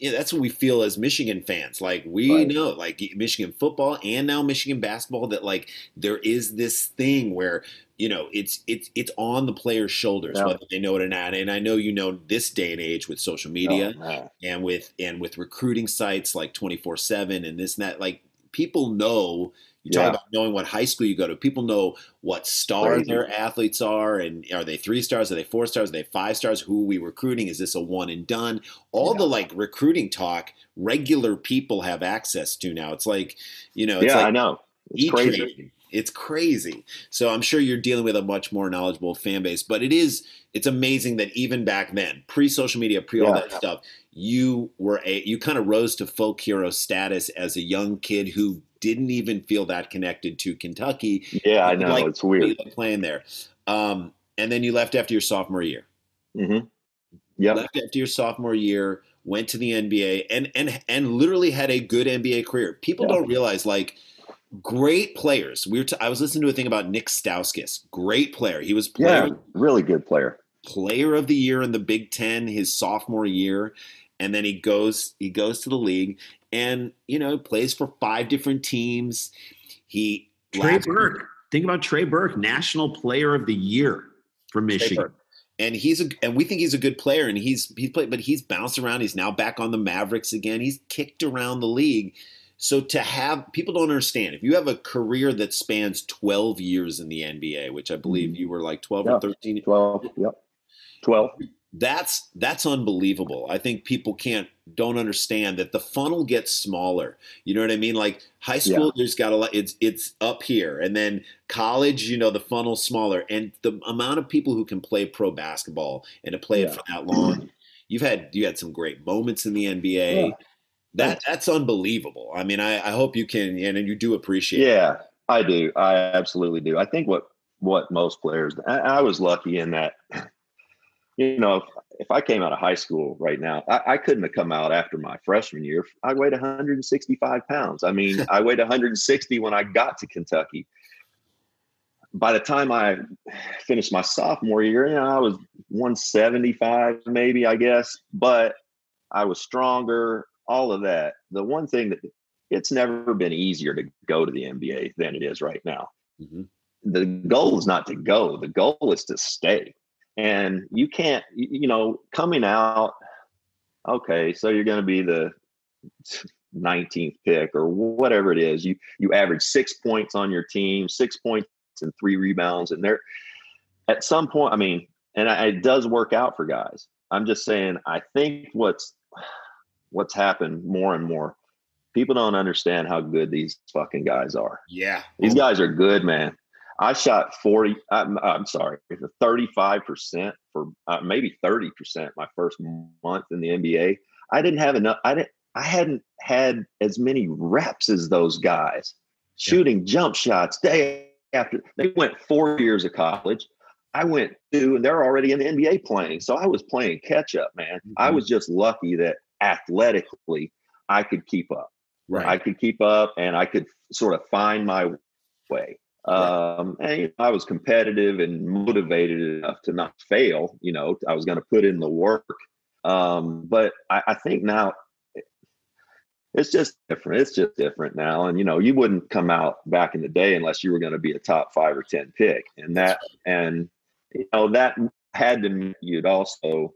Speaker 3: That's what we feel as Michigan fans. Like we
Speaker 6: Right.
Speaker 3: know, like Michigan football and now Michigan basketball, that like there is this thing where you know it's it's it's on the players' shoulders
Speaker 6: Yeah.
Speaker 3: whether they know it or not. And I know you know this day and age with social oh, media
Speaker 6: Oh,
Speaker 3: and with and with recruiting sites like 24/7 and this and that like people know you talk
Speaker 6: Yeah.
Speaker 3: about knowing what high school you go to people know what star
Speaker 6: Crazy.
Speaker 3: their athletes are and are they three stars are they four stars are they five stars who are we recruiting is this a one and done all
Speaker 6: Yeah.
Speaker 3: the like recruiting talk regular people have access to now it's like you know it's
Speaker 6: yeah,
Speaker 3: like
Speaker 6: I know. It's crazy.
Speaker 3: It's crazy. So I'm sure you're dealing with a much more knowledgeable fan base, but it is it's amazing that even back then, pre-social media, pre all
Speaker 6: Yeah.
Speaker 3: that stuff, you were a you kind of rose to folk hero status as a young kid who didn't even feel that connected to Kentucky.
Speaker 6: Yeah, I know.
Speaker 3: like
Speaker 6: it's weird.
Speaker 3: Playing there. Um, and then you left after your sophomore year.
Speaker 6: hmm Yep.
Speaker 3: Left after your sophomore year, went to the NBA, and and and literally had a good NBA career. People
Speaker 6: Yeah.
Speaker 3: don't realize like great players. We were t- I was listening to a thing about Nick Stauskas, great player. He was player
Speaker 6: Yeah, really good player.
Speaker 3: player of the year in the Big Ten his sophomore year, and then he goes he goes to the league and you know plays for five different teams. He
Speaker 2: Trey
Speaker 3: last-
Speaker 2: Burke. Think about Trey Burke, National Player of the Year for Michigan.
Speaker 3: and he's a and we think he's a good player and he's he's played but he's bounced around he's now back on the Mavericks again he's kicked around the league so to have people don't understand if you have a career that spans 12 years in the NBA which I believe mm-hmm. you were like 12 or 13
Speaker 6: 12. Yep. 12.
Speaker 3: that's that's unbelievable. I think people can't don't understand that the funnel gets smaller. You know what I mean? Like high school, there's got a lot. It's it's up here, and then college, you know, the funnel's smaller, and the amount of people who can play pro basketball and to play it for that long. You've had you had some great moments in the NBA. That that's unbelievable. I mean, I, I hope you can, and you do appreciate. it.
Speaker 6: Yeah, I do. I absolutely do. I think what what most players. I, I was lucky in that. You know, if, if I came out of high school right now, I, I couldn't have come out after my freshman year. I weighed 165 pounds. I mean, I weighed 160 when I got to Kentucky. By the time I finished my sophomore year, you know, I was 175 maybe, I guess, but I was stronger. All of that. The one thing that it's never been easier to go to the NBA than it is right now.
Speaker 3: Mhm.
Speaker 6: The goal is not to go, the goal is to stay. And you can't, you know, coming out, okay, so you're going to be the 19th pick or whatever it is. You you average 6 points on your team, 6 points and 3 rebounds and there at some point, I mean, and I, it does work out for guys. I'm just saying I think what's what's happened more and more people don't understand how good these fucking guys are.
Speaker 3: Yeah.
Speaker 6: These guys are good, man. I shot 40, I'm, I'm sorry, 35% for uh, maybe 30% my first month in the NBA. I didn't have enough. I didn't, I hadn't had as many reps as those guys shooting jump shots day after they went four years of college. I went two and they're already in the NBA playing. So I was playing catch up, man. I
Speaker 3: Mhm.
Speaker 6: was just lucky that athletically I could keep up.
Speaker 3: Right.
Speaker 6: I could keep up and I could sort of find my way. Um, and you know, I was competitive and motivated enough to not fail. You know, I was going to put in the work. Um, but I, I think now it's just different. It's just different now. And you know, you wouldn't come out back in the day unless you were going to be a top five or ten pick, and that and you know that had to mean you'd also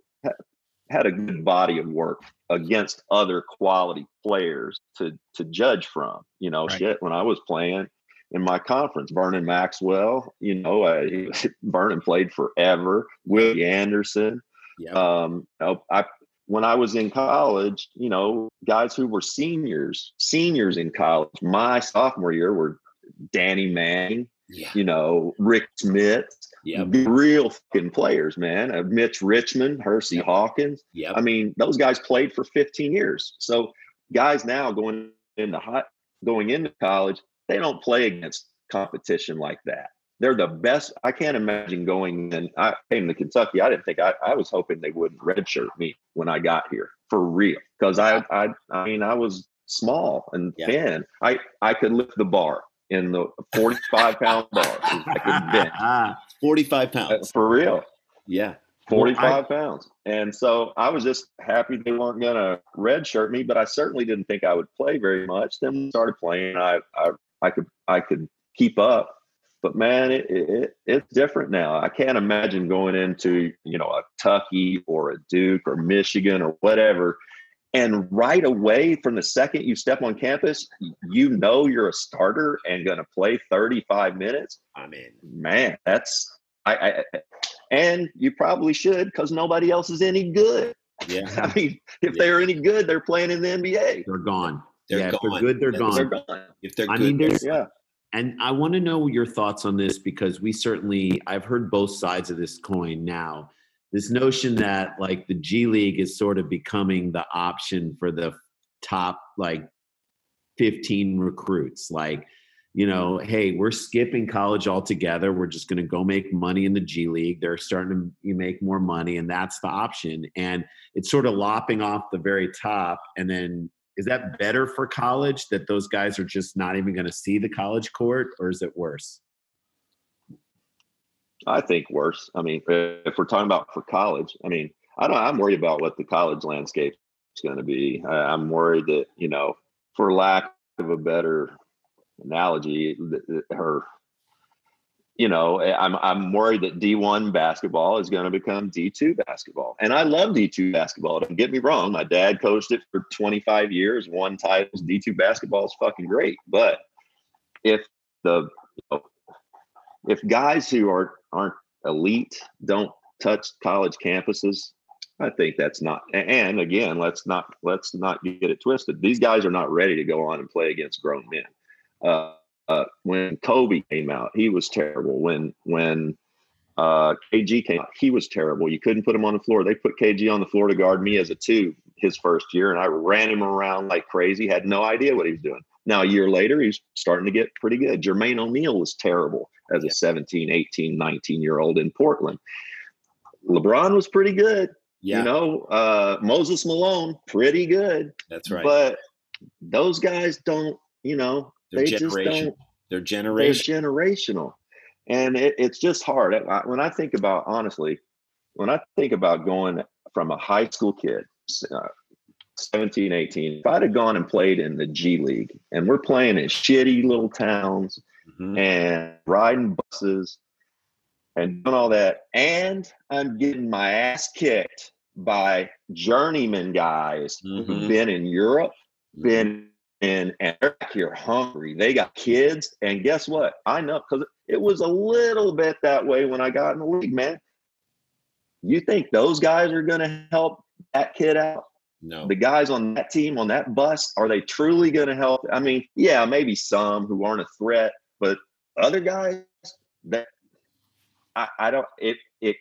Speaker 6: had a good body of work against other quality players to to judge from. You know,
Speaker 3: Right.
Speaker 6: shit. When I was playing in my conference, Vernon Maxwell, you know, uh, he, Vernon played forever. Willie Anderson.
Speaker 3: Yeah.
Speaker 6: Um, I when I was in college, you know, guys who were seniors, seniors in college, my sophomore year were Danny Manning,
Speaker 3: yeah.
Speaker 6: you know, Rik Smits,
Speaker 3: Yeah.
Speaker 6: real fucking players, man. Uh, Mitch Richmond, Hersey
Speaker 3: Yep.
Speaker 6: Hawkins.
Speaker 3: Yeah.
Speaker 6: I mean, those guys played for 15 years. So guys now going into high, going into college, they don't play against competition like that. They're the best. I can't imagine going and I came to Kentucky. I didn't think I, I was hoping they wouldn't redshirt me when I got here for real. Cause I, I, I mean, I was small and
Speaker 3: Yeah.
Speaker 6: thin. I, I could lift the bar. in the 45 pound bar. I could bench
Speaker 3: 45
Speaker 6: Uh,
Speaker 3: pounds.
Speaker 6: for real.
Speaker 3: Yeah.
Speaker 6: 45 pounds. And so I was just happy they weren't going to redshirt me, but I certainly didn't think I would play very much. Then we started playing. I, I, I could, I could keep up, but man, it, it, it's different now. I can't imagine going into, you know, a Tucky or a Duke or Michigan or whatever. And right away from the second you step on campus, you know you're a starter and going to play 35 minutes
Speaker 3: I mean,
Speaker 6: man, that's I, I and you probably should because nobody else is any good.
Speaker 3: yeah.
Speaker 6: I mean, if
Speaker 3: Yeah.
Speaker 6: they're any good, they're playing in the NBA.
Speaker 2: They're gone.
Speaker 3: They're
Speaker 2: yeah, if they're good. They're
Speaker 3: Yeah,
Speaker 2: gone.
Speaker 6: They're gone.
Speaker 3: If they're
Speaker 2: I
Speaker 3: good,
Speaker 2: mean, there's-
Speaker 6: Yeah.
Speaker 2: And I want to know your thoughts on this because we certainly, I've heard both sides of this coin now. This notion that like the G League is sort of becoming the option for the top like 15 recruits. Like, you know, hey, we're skipping college altogether. We're just going to go make money in the G League. They're starting to make more money, and that's the option. And it's sort of lopping off the very top. And then is that better for college that those guys are just not even going to see the college court, or is it worse?
Speaker 6: I think worse. I mean, if we're talking about for college, I mean, I don't. I'm worried about what the college landscape is going to be. I, I'm worried that you know, for lack of a better analogy, her. You know, eh, I'm I'm worried that D1 basketball is going to become D2 basketball, and I love D2 basketball. Don't get me wrong. My dad coached it for 25 years, won titles. D2 basketball is fucking great, but if the you know, if guys who are aren't elite don't touch college campuses i think that's not and again let's not let's not get it twisted. These guys are not ready to go on and play against grown men. Uh, uh, when kobe came out he was terrible. When when uh, kg came out he was terrible. You couldn't put him on the floor. They put kg on the floor to guard me as a two his first year and i ran him around like crazy had no idea what he was doing now a year later he's starting to get pretty good. Jermaine o'neal was terrible as a 17 18 19 year old in portland. Lebron was pretty good
Speaker 3: yeah,
Speaker 6: you know uh moses malone pretty good.
Speaker 3: That's right.
Speaker 6: but those guys don't you know
Speaker 3: They're
Speaker 6: they just don't
Speaker 3: They're
Speaker 6: they're generational. And it, it's just hard. When i think about honestly when i think about going from a high school kid uh, 17 18 if i'd have gone and played in the g league and we're playing in shitty little towns
Speaker 3: Mhm.
Speaker 6: and riding buses and doing all that. And I'm getting my ass kicked by journeyman guys
Speaker 3: Mhm.
Speaker 6: who've been in Europe, been in, and they're back here hungry. They got kids. And guess what? I know because it was a little bit that way when I got in the league, man. You think those guys are going to help that kid out?
Speaker 3: No.
Speaker 6: the guys on that team on that bus are they truly going to help? I mean yeah maybe some who aren't a threat but other guys that i, I don't it it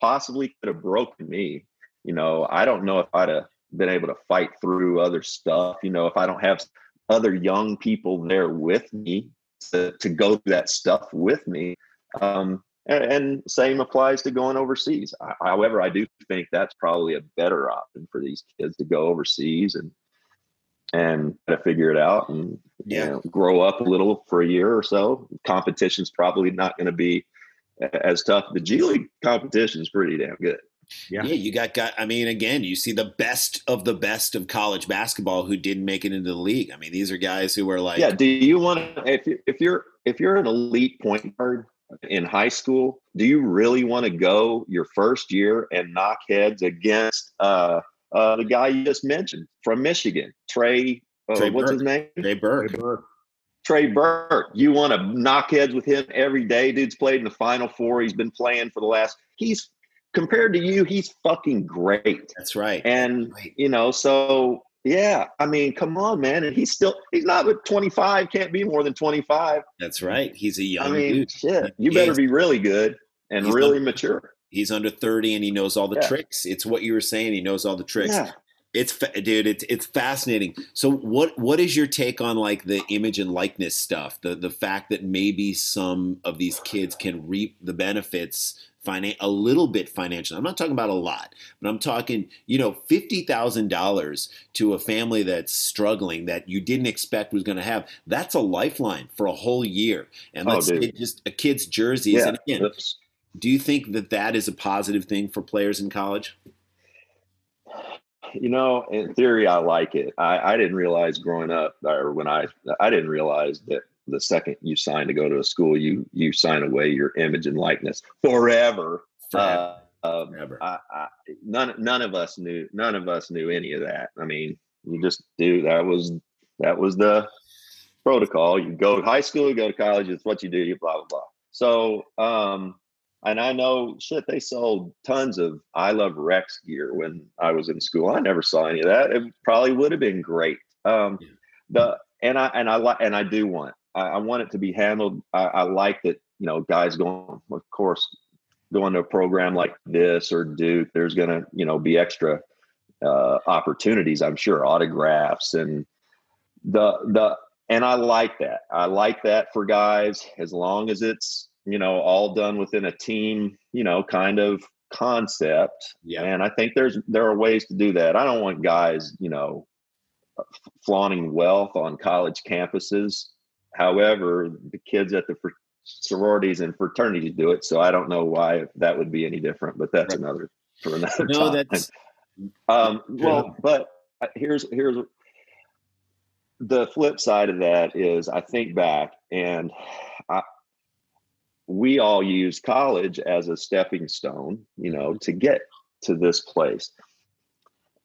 Speaker 6: possibly could have broken me. You know i don't know if i'd have been able to fight through other stuff you know if i don't have other young people there with me to, to go through that stuff with me. Um and, and same applies to going overseas. I, however, I do think that's probably a better option for these kids to go overseas and and try to figure it out and you know, grow up a little for a year or so. Competition's probably not going to be as tough. The G League competition is pretty damn good.
Speaker 2: Yeah.
Speaker 3: Yeah, you got got. I mean, again, you see the best of the best of college basketball who didn't make it into the league. I mean, these are guys who were like,
Speaker 6: yeah. Do you want to if you, if you're if you're an elite point guard in high school, do you really want to go your first year and knock heads against uh, uh, the guy you just mentioned from Michigan, Trey? Uh,
Speaker 3: Trey
Speaker 6: what's his
Speaker 3: Burke.
Speaker 6: name?
Speaker 3: Trey Burke.
Speaker 6: Trey Burke. You want to knock heads with him every day. Dude's played in the Final Four. He's been playing for the last. He's compared to you. He's fucking great.
Speaker 3: That's right.
Speaker 6: And
Speaker 3: Right.
Speaker 6: you know, so yeah. I mean, come on, man. And he's still. He's not but twenty five. Can't be more than twenty five.
Speaker 3: That's right. He's a young
Speaker 6: I mean,
Speaker 3: dude.
Speaker 6: shit. You
Speaker 3: He
Speaker 6: better
Speaker 3: is.
Speaker 6: be really good and really
Speaker 3: not-
Speaker 6: mature.
Speaker 3: He's under thirty and he knows all the
Speaker 6: Yeah.
Speaker 3: tricks. It's what you were saying. He knows all the tricks.
Speaker 6: Yeah.
Speaker 3: It's dude. It's it's fascinating. So what what is your take on like the image and likeness stuff? The the fact that maybe some of these kids can reap the benefits finan- a little bit financial. I'm not talking about a lot, but I'm talking, you know, fifty thousand dollars to a family that's struggling that you didn't expect was going to have. That's a lifeline for a whole year. And
Speaker 6: Oh,
Speaker 3: let's say just a kid's jerseys.
Speaker 6: Yeah,
Speaker 3: and again,
Speaker 6: that's-
Speaker 3: do you think that that is a positive thing for players in college?
Speaker 6: you know, in theory, I like it. I, I didn't realize growing up, or when I, I didn't realize that the second you sign to go to a school, you you sign away your image and likeness forever.
Speaker 3: Forever.
Speaker 6: Uh, um,
Speaker 3: Forever.
Speaker 6: I, I, none none of us knew none of us knew any of that. I mean, you just do that was that was the protocol. You go to high school, you go to college, it's what you do, you blah blah blah. So um and I know shit, they sold tons of I love Rex gear when I was in school. I never saw any of that. It probably would have been great. Um
Speaker 3: Yeah.
Speaker 6: the and I and I like and I do want I, I want it to be handled. I, I like that, you know, guys going, of course, going to a program like this or Duke, there's gonna, you know, be extra uh opportunities, I'm sure, autographs and the the and I like that. I like that for guys as long as it's, you know, all done within a team, you know, kind of concept.
Speaker 3: Yeah.
Speaker 6: And I think there's there are ways to do that. I don't want guys, you know, flaunting wealth on college campuses. However, the kids at the fr- sororities and fraternities do it, so I don't know why that would be any different. But that's
Speaker 3: Right.
Speaker 6: another for another
Speaker 3: No,
Speaker 6: time.
Speaker 3: that's
Speaker 6: Um, well, but uh, here's here's the flip side of that is I think back and I, we all use college as a stepping stone, you know, to get to this place.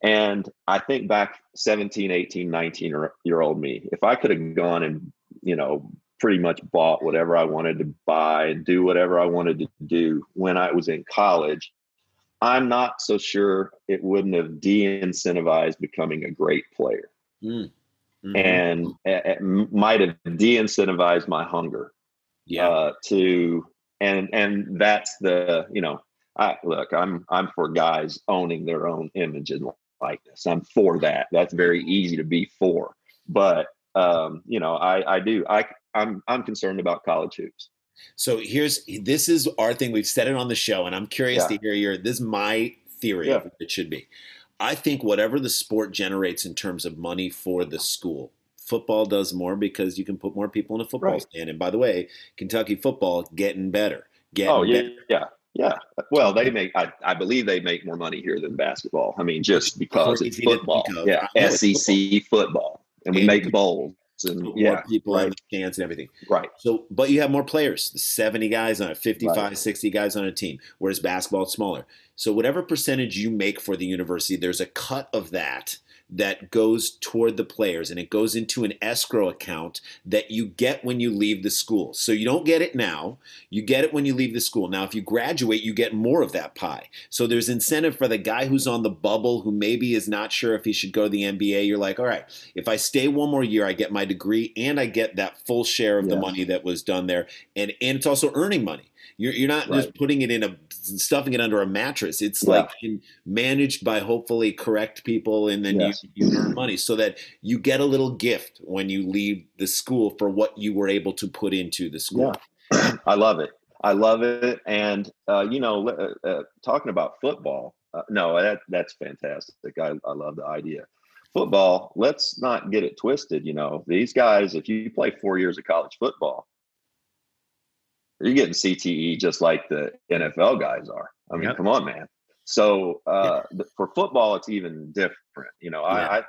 Speaker 6: And I think back 17, 18, 19 year- year old me, if I could have gone and, you know, pretty much bought whatever I wanted to buy and do whatever I wanted to do when I was in college, I'm not so sure it wouldn't have de-incentivized becoming a great player
Speaker 3: Mm. Mhm.
Speaker 6: and it might have de-incentivized my hunger
Speaker 3: yeah.
Speaker 6: uh, to and and that's the you know I look I'm I'm for guys owning their own image and likeness I'm for that that's very easy to be for but um you know I I do I I'm I'm concerned about college hoops
Speaker 3: So here's this is our thing. We've said it on the show, and I'm curious
Speaker 6: Yeah.
Speaker 3: to hear your. This is my theory
Speaker 6: Yeah.
Speaker 3: of what it should be. I think whatever the sport generates in terms of money for the school, football does more because you can put more people in a football
Speaker 6: Right.
Speaker 3: stand. And by the way, Kentucky football getting better. Getting
Speaker 6: oh yeah
Speaker 3: better.
Speaker 6: yeah yeah well they make I, I believe they make more money here than basketball I mean just because it's football
Speaker 3: of.
Speaker 6: yeah SEC football and we
Speaker 3: And
Speaker 6: make bowls and
Speaker 3: Put
Speaker 6: yeah
Speaker 3: more people in
Speaker 6: right.
Speaker 3: the stands and everything.
Speaker 6: right
Speaker 3: So, but you have more players, 70 guys on a 55,
Speaker 6: Right.
Speaker 3: 60 guys on a team, whereas basketball is smaller. So, whatever percentage you make for the university, there's a cut of that that goes toward the players and it goes into an escrow account that you get when you leave the school. So, you don't get it now, you get it when you leave the school. Now, if you graduate, you get more of that pie. So, there's incentive for the guy who's on the bubble who maybe is not sure if he should go to the NBA. You're like, all right, if I stay one more year, I get my degree and I get that full share of the money that was done there, and and it's also earning money. You're you're not just putting it in a stuffing it under a mattress. It's
Speaker 6: Yeah.
Speaker 3: like managed by hopefully correct people, and then
Speaker 6: Yes.
Speaker 3: you, you earn money so that you get a little gift when you leave the school for what you were able to put into the school.
Speaker 6: I love it. I love it. And uh, you know, uh, uh, talking about football, uh, no, that that's fantastic. I, I love the idea. Football, let's not get it twisted. You know, these guys, if you play four years of college football, you're getting CTE just like the NFL guys are. I mean,
Speaker 3: Yep.
Speaker 6: come on, man. So uh, th- for football, it's even different. You know, I,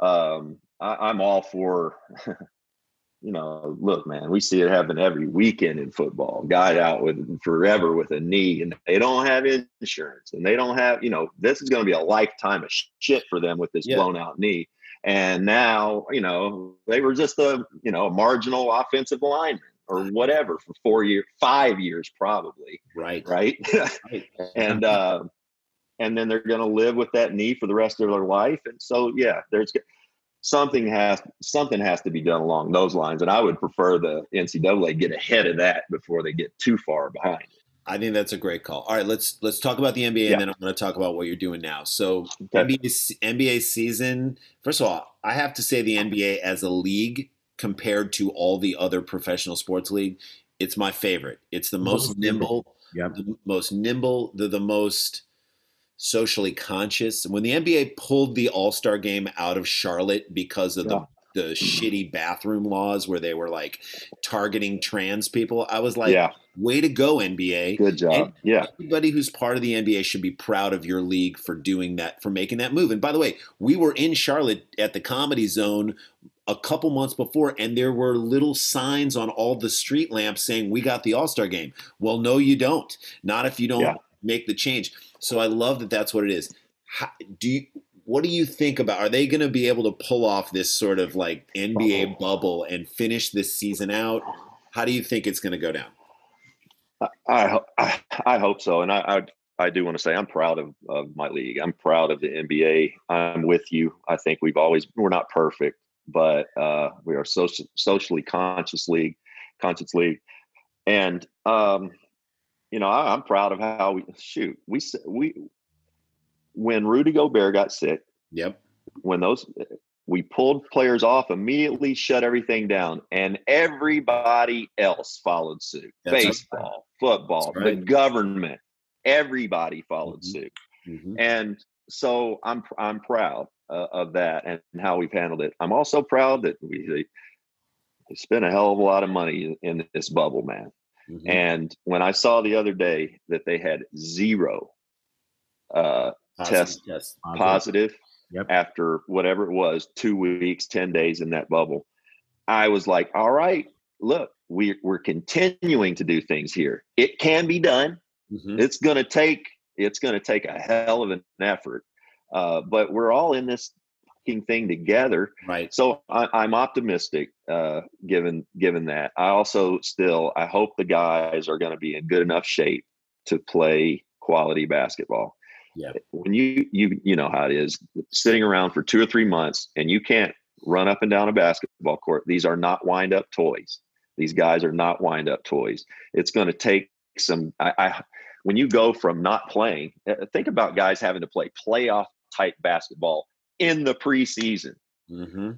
Speaker 6: I um, I, I'm all for you know, look, man, we see it happen every weekend in football. Guy out with forever with a knee, and they don't have insurance, and they don't have, you know, this is going to be a lifetime of shit for them with this
Speaker 3: Yeah.
Speaker 6: blown out knee. And now, you know, they were just a, you know, a marginal offensive lineman or whatever for four years, five years probably,
Speaker 3: Right.
Speaker 6: right?
Speaker 3: Right.
Speaker 6: and uh, and then they're going to live with that knee for the rest of their life. And so, yeah, there's something has something has to be done along those lines. And I would prefer the NCAA get ahead of that before they get too far behind.
Speaker 3: I think that's a great call. All right, let's let's talk about the NBA,
Speaker 6: Yeah.
Speaker 3: and then I'm going to talk about what you're doing now. So
Speaker 6: Okay.
Speaker 3: NBA NBA season. First of all, I have to say the NBA as a league compared to all the other professional sports league, it's my favorite. It's the most nimble,
Speaker 2: Yep.
Speaker 3: the most nimble, the the most socially conscious. When the NBA pulled the All Star game out of Charlotte because of
Speaker 6: Yeah.
Speaker 3: the the shitty bathroom laws where they were like targeting trans people, I was like,
Speaker 6: yeah,
Speaker 3: way to go, NBA.
Speaker 6: good job.
Speaker 3: And
Speaker 6: yeah,
Speaker 3: Everybody who's part of the NBA should be proud of your league for doing that, for making that move. And by the way, we were in Charlotte at the Comedy Zone a couple months before, and there were little signs on all the street lamps saying, We got the All Star game. Well, no, you don't. Not if you don't
Speaker 6: Yeah.
Speaker 3: make the change. So I love that that's what it is. How, do you, what do you think about? Are they going to be able to pull off this sort of like NBA bubble and finish this season out? How do you think it's going to go down?
Speaker 6: I, I I I hope so, and I I, I do want to say I'm proud of, of my league. I'm proud of the NBA. I'm with you. I think we've always we're not perfect, but uh, we are social, socially conscious league, conscious league, and um, you know I, I'm proud of how we shoot. We we when Rudy Gobert got sick,
Speaker 3: Yep.
Speaker 6: when those we pulled players off immediately shut everything down and everybody else followed suit
Speaker 3: That's right.
Speaker 6: baseball football
Speaker 3: That's
Speaker 6: the government everybody followed
Speaker 3: Mhm.
Speaker 6: suit
Speaker 3: Mhm.
Speaker 6: and so i'm i'm proud uh, of that and how we've handled it i'm also proud that we, we spent a hell of a lot of money in this bubble man
Speaker 3: Mhm.
Speaker 6: and when i saw the other day that they had zero uh test
Speaker 3: Yes.
Speaker 6: positive
Speaker 2: Yep.
Speaker 6: after whatever it was, two weeks, 10 days in that bubble. I was like, all right, look, we, we're continuing to do things here. It can be done.
Speaker 3: Mhm.
Speaker 6: It's going to take, it's going to take a hell of an effort. Uh, but we're all in this fucking thing together.
Speaker 3: Right.
Speaker 6: So I, I'm optimistic, uh, given, given that I also still, I hope the guys are going to be in good enough shape to play quality basketball
Speaker 3: Yeah.
Speaker 6: when you you you know how it is sitting around for two or three months and you can't run up and down a basketball court these are not wind up toys these guys are not wind up toys it's going to take some I, I when you go from not playing uh, think about guys having to play playoff type basketball in the preseason.
Speaker 3: Hmm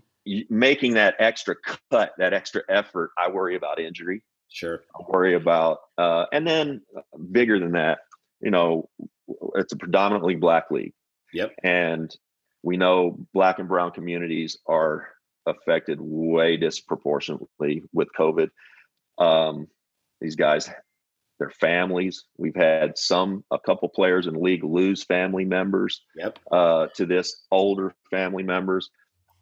Speaker 6: making that extra cut that extra effort i worry about injury.
Speaker 3: Sure.
Speaker 6: I worry about uh, and then uh, bigger than that you know it's a predominantly black league.
Speaker 3: Yep.
Speaker 6: and we know black and brown communities are affected way disproportionately with covid. Um, these guys their families we've had some a couple players in the league lose family members
Speaker 3: Yep.
Speaker 6: uh, to this older family members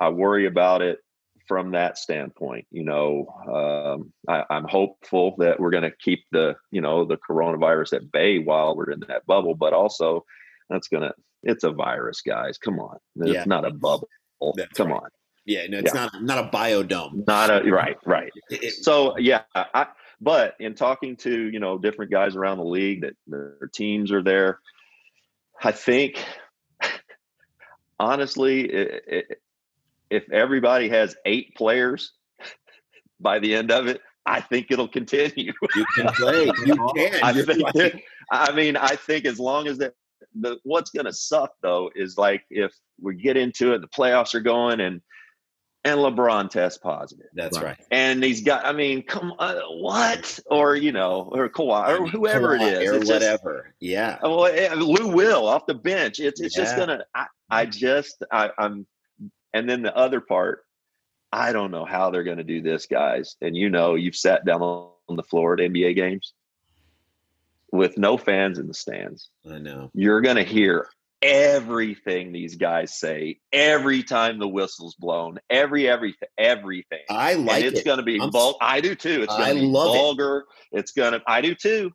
Speaker 6: i worry about it from that standpoint you know um, I, i'm hopeful that we're going to keep the you know the coronavirus at bay while we're in that bubble but also that's going to it's a virus guys come on it's
Speaker 3: Yeah.
Speaker 6: not a bubble come
Speaker 3: right.
Speaker 6: on
Speaker 3: Yeah. No, it's
Speaker 6: Yeah.
Speaker 3: not not a biodome.
Speaker 6: not a right right
Speaker 3: it-
Speaker 6: so yeah i but in talking to you know different guys around the league that their teams are there i think honestly it, it, if everybody has eight players by the end of it i think it'll continue
Speaker 3: you can play. You can.
Speaker 6: I, think,
Speaker 3: right.
Speaker 6: I mean i think as long as that the what's going to suck though is like if we get into it the playoffs are going and and lebron tests positive
Speaker 3: That's right.
Speaker 6: and he's got I mean, come on, what? Or you know, or Kawhi, or whoever
Speaker 3: Kawhi
Speaker 6: is,
Speaker 3: or
Speaker 6: It's just-
Speaker 3: whatever. yeah.
Speaker 6: oh, eh, Lou Will off the bench. It's it's just gonna. I, I just I, I'm, and then the other part, I don't know how they're gonna do this, guys. And you know, you've sat down on the floor at NBA games with no fans in the stands.
Speaker 3: I know.
Speaker 6: You're gonna hear everything these guys say every time the whistle's blown. Every everything everything
Speaker 3: I like
Speaker 6: and it's
Speaker 3: it.
Speaker 6: going to be
Speaker 3: I'm
Speaker 6: vul- I do too. It's going to be
Speaker 3: love it.
Speaker 6: vulgar. It's going to. I do too.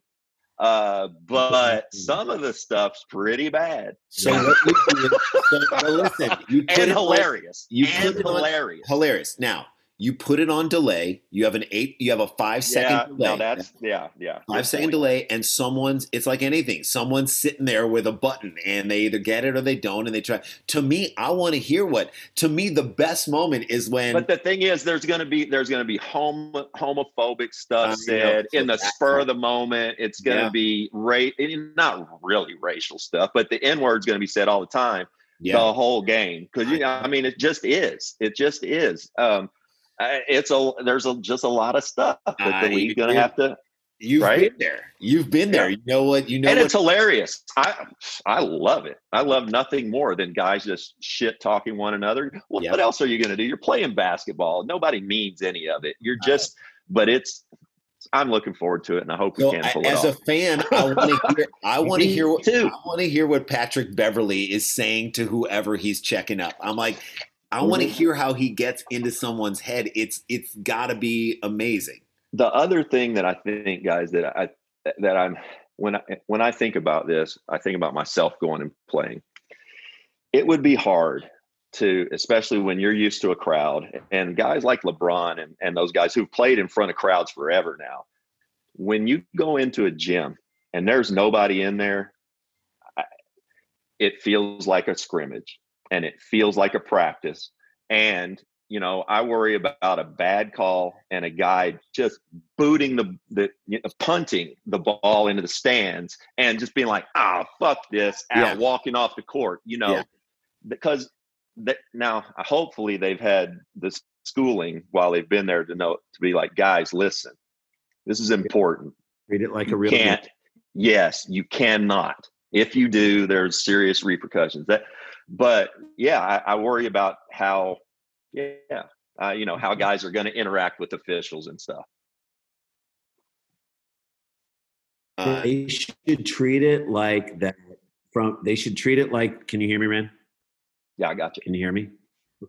Speaker 6: Uh, but some of the stuff's pretty bad
Speaker 3: So what you so, well, listen, you put
Speaker 6: and hilarious.
Speaker 3: you
Speaker 6: and
Speaker 3: put it on-
Speaker 6: hilarious.
Speaker 3: hilarious. Now you put it on delay. You have an eight. You have a five second
Speaker 6: yeah,
Speaker 3: delay.
Speaker 6: no, that's yeah, yeah.
Speaker 3: five second
Speaker 6: point.
Speaker 3: delay, and someone's. It's like anything. Someone's sitting there with a button, and they either get it or they don't, and they try. To me, I want to hear what. To me, the best moment is when.
Speaker 6: But the thing is, there's going to be there's going to be homo, homophobic stuff
Speaker 3: I know.
Speaker 6: said in the spur of the moment. It's going to
Speaker 3: Yeah.
Speaker 6: be ra- not really racial stuff, but the N word's going to be said all the time.
Speaker 3: yeah,
Speaker 6: the whole game because you know I mean it just is it just is um it's a there's a, just a lot of stuff that the league's gonna have to
Speaker 3: You've
Speaker 6: Right?
Speaker 3: been there. You've been there. You know what? You know
Speaker 6: and
Speaker 3: what?
Speaker 6: it's hilarious. I I love it. I love nothing more than guys just shit talking one another. Well,
Speaker 3: Yeah.
Speaker 6: what else are you going to do? You're playing basketball. Nobody means any of it. You're just, but it's. I'm looking forward to it, and I hope we
Speaker 3: So
Speaker 6: can
Speaker 3: I- as a fan, I want to hear. I want to hear what
Speaker 6: too.
Speaker 3: I want to hear what Patrick Beverley is saying to whoever he's checking up. I'm like, I want to
Speaker 6: Mhm.
Speaker 3: hear how he gets into someone's head. It's it's got to be amazing.
Speaker 6: the other thing that I think, guys, that I that I'm when I when I think about this, I think about myself going and playing. It would be hard to, especially when you're used to a crowd, and guys like LeBron and, and those guys who've played in front of crowds forever now. When you go into a gym and there's nobody in there, I- it feels like a scrimmage and it feels like a practice. And you know, I worry about a bad call and a guy just booting the the you know, punting the ball into the stands and just being like, ah, fuck this, out, walking off the court. You know,
Speaker 3: Yeah.
Speaker 6: because that now hopefully they've had this schooling while they've been there to know to be like, guys, listen, this is important.
Speaker 2: Read it like a real
Speaker 6: can't. Yes, you cannot. If you do, there's serious repercussions. That, but yeah, I, I worry about how, yeah, uh, you know, how guys are going to interact with officials and stuff.
Speaker 3: Uh,
Speaker 2: they should treat it like that. From they should treat it like. Can you hear me, man?
Speaker 6: Yeah, I got you.
Speaker 2: Can you hear me?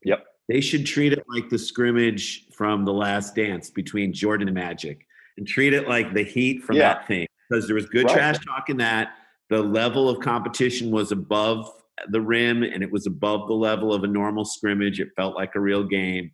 Speaker 6: Yep.
Speaker 2: They should treat it like the scrimmage from the last dance between Jordan and Magic and treat it like the heat from
Speaker 6: Yeah.
Speaker 2: that thing. Because there was good
Speaker 6: Right.
Speaker 2: trash talk in that. The level of competition was above the rim and it was above the level of a normal scrimmage. It felt like a real game.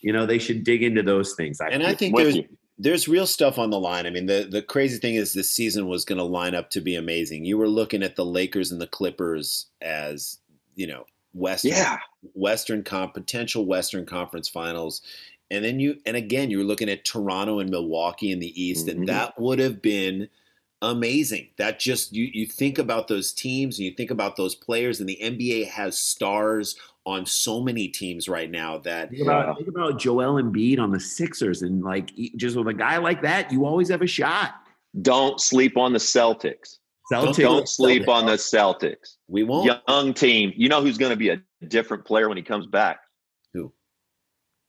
Speaker 2: You know, they should dig into those things. I
Speaker 3: and I think there's
Speaker 6: you.
Speaker 3: there's real stuff on the line. I mean, the the crazy thing is this season was going to line up to be amazing. You were looking at the Lakers and the Clippers as you know Western
Speaker 6: Yeah.
Speaker 3: Western comp potential Western Conference Finals, and then you and again you were looking at Toronto and Milwaukee in the East,
Speaker 6: Mhm.
Speaker 3: and that would have been amazing. That just you you think about those teams and you think about those players, and the NBA has stars on so many teams right now that
Speaker 2: Think about,
Speaker 6: Yeah.
Speaker 2: think about Joel Embiid on the Sixers, and like just with a guy like that, you always have a shot.
Speaker 6: Don't sleep on the Celtics.
Speaker 2: Celtics,
Speaker 6: Don't sleep
Speaker 3: Celtics.
Speaker 6: on the Celtics.
Speaker 3: we won't.
Speaker 6: Young team. You know who's going to be a different player when he comes back?
Speaker 3: Who?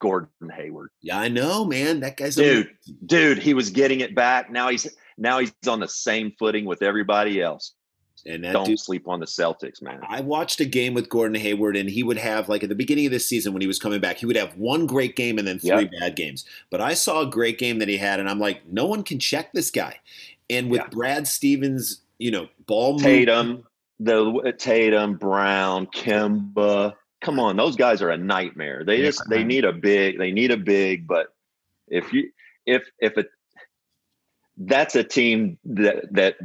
Speaker 6: Gordon Hayward.
Speaker 3: Yeah, I know, man. That guy's
Speaker 6: Dude,
Speaker 3: amazing.
Speaker 6: dude, he was getting it back. Now he's now he's on the same footing with everybody else.
Speaker 3: and that
Speaker 6: Don't
Speaker 3: dude.
Speaker 6: sleep on the Celtics, man.
Speaker 3: I watched a game with Gordon Hayward, and he would have like at the beginning of this season when he was coming back, he would have one great game and then three
Speaker 6: Yep.
Speaker 3: bad games. But I saw a great game that he had, and I'm like, no one can check this guy. And with
Speaker 6: Yeah.
Speaker 3: Brad Stevens, you know, ball movement-
Speaker 6: Tatum, the Tatum, Brown, Kemba. Come on, those guys are a nightmare. They just they need a big. They need a big. But if you if if it that's a team that that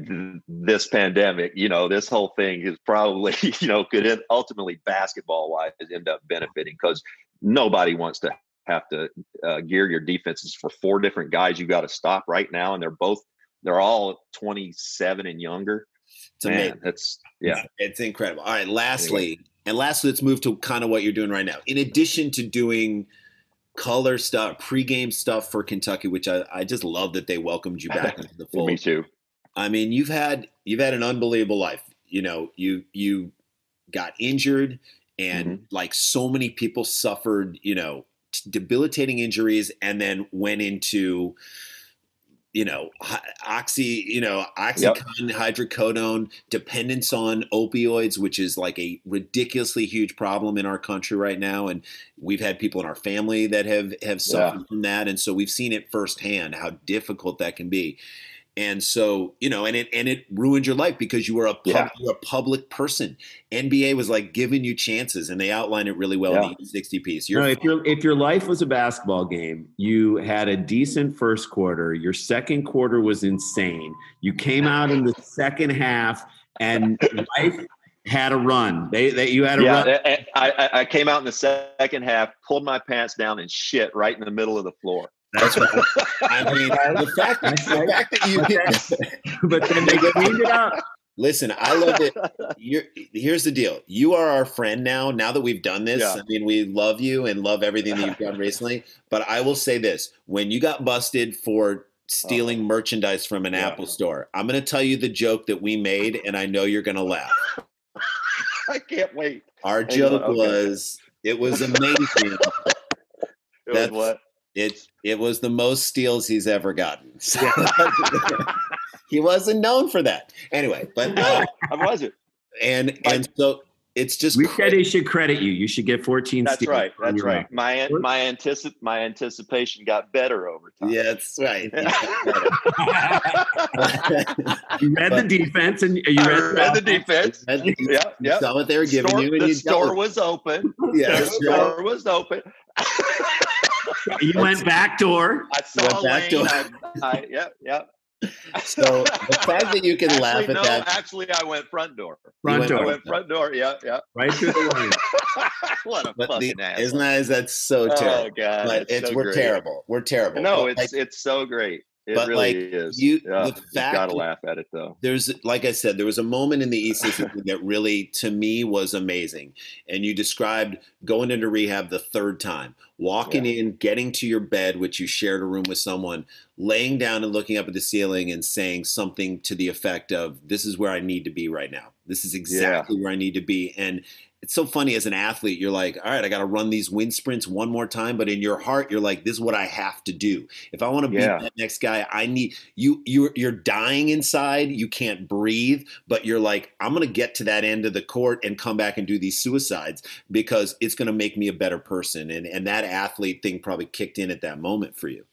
Speaker 6: this pandemic, you know, this whole thing is probably you know could ultimately basketball wise end up benefiting because nobody wants to have to uh, gear your defenses for four different guys you got to stop right now, and they're both they're all twenty seven and younger.
Speaker 3: It's amazing.
Speaker 6: Man, that's yeah.
Speaker 3: It's incredible. All right, lastly, and lastly, let's move to kind of what you're doing right now. In addition to doing color stuff, pregame stuff for Kentucky, which I, I just love that they welcomed you back into the fold.
Speaker 6: Me too.
Speaker 3: I mean, you've had you've had an unbelievable life. You know, you you got injured, and
Speaker 6: Mm-hmm.
Speaker 3: like so many people suffered, you know, debilitating injuries, and then went into you know oxy you know oxycontin hydrocodone dependence on opioids which is like a ridiculously huge problem in our country right now and we've had people in our family that have have suffered from that and so we've seen it firsthand how difficult that can be and so you know and it and it ruined your life because you were a pub,
Speaker 6: Yeah.
Speaker 3: you were a public person nba was like giving you chances and they outline it really well in the 60 piece
Speaker 2: You
Speaker 3: you're
Speaker 2: know, if your if your life was a basketball game, you had a decent first quarter. Your second quarter was insane. You came out in the second half, and life had a run. They, they you had a
Speaker 6: Yeah,
Speaker 2: run.
Speaker 6: I, I, I- I came out in the second half, pulled my pants down, and shit right in the middle of the floor.
Speaker 3: That's right. I mean, the fact, the fact that you
Speaker 2: but then they cleaned it up.
Speaker 3: listen, I love it. You're, here's the deal: you are our friend now. Now that we've done this,
Speaker 6: Yeah.
Speaker 3: I mean, we love you and love everything that you've done recently. But I will say this: when you got busted for stealing uh-huh. merchandise from an
Speaker 6: Yeah.
Speaker 3: Apple store. I'm going to tell you the joke that we made, and I know you're going to laugh.
Speaker 6: I can't wait.
Speaker 3: Our joke
Speaker 6: okay.
Speaker 3: was it was amazing.
Speaker 6: It
Speaker 3: That's-
Speaker 6: was what?
Speaker 3: It it was the most steals he's ever gotten. So- he wasn't known for that. Anyway, but uh,
Speaker 6: I wasn't.
Speaker 3: and and so it's just
Speaker 2: We
Speaker 3: cra-
Speaker 2: said he should credit you. You should get 14
Speaker 6: That's
Speaker 2: steals
Speaker 6: right. That's right.
Speaker 2: own.
Speaker 6: My my anticip- my anticipation got better over time.
Speaker 3: Yeah, that's right.
Speaker 2: You read the defense and you
Speaker 6: I
Speaker 2: read,
Speaker 6: read the defense.
Speaker 3: And you
Speaker 6: Yeah, yeah.
Speaker 3: saw what they were giving
Speaker 6: Store-
Speaker 3: you, and
Speaker 6: the
Speaker 3: you
Speaker 6: store
Speaker 3: dealt with
Speaker 6: was open.
Speaker 3: yeah,
Speaker 6: the
Speaker 3: sure.
Speaker 6: store was open.
Speaker 2: You went back door.
Speaker 6: I saw
Speaker 3: Went back
Speaker 6: Lane.
Speaker 3: to-
Speaker 6: I, I, yeah, yeah.
Speaker 3: So the fact that you can
Speaker 6: actually,
Speaker 3: laugh at
Speaker 6: no,
Speaker 3: that,
Speaker 6: actually, I went front door.
Speaker 2: Front
Speaker 3: went-
Speaker 6: I
Speaker 2: door.
Speaker 6: went front door. Yeah, yeah.
Speaker 2: Right through the line.
Speaker 6: what a
Speaker 3: but the,
Speaker 6: fucking asshole.
Speaker 3: isn't that that's so
Speaker 6: Oh
Speaker 3: terrible?
Speaker 6: god,
Speaker 3: but it's
Speaker 6: so
Speaker 3: we're
Speaker 6: great.
Speaker 3: terrible. We're terrible.
Speaker 6: No,
Speaker 3: But,
Speaker 6: it's
Speaker 3: like,
Speaker 6: it's so great. It
Speaker 3: but,
Speaker 6: really
Speaker 3: like,
Speaker 6: is.
Speaker 3: you-
Speaker 6: yeah,
Speaker 3: the
Speaker 6: you gotta laugh at it though.
Speaker 3: there's like I said, there was a moment in the East that really, to me, was amazing. And you described going into rehab the third time, walking in, getting to your bed, which you shared a room with someone, laying down and looking up at the ceiling and saying something to the effect of, "This is where I need to be right now. This is exactly where I need to be." And it's so funny as an athlete, you're like, all right, I got to run these wind sprints one more time. But in your heart, you're like, this is what I have to do. If I want to beat
Speaker 6: Yeah.
Speaker 3: that next guy, I need you. You're you're dying inside. You can't breathe, but you're like, I'm gonna get to that end of the court and come back and do these suicides because it's gonna make me a better person. And and that athlete thing probably kicked in at that moment for you.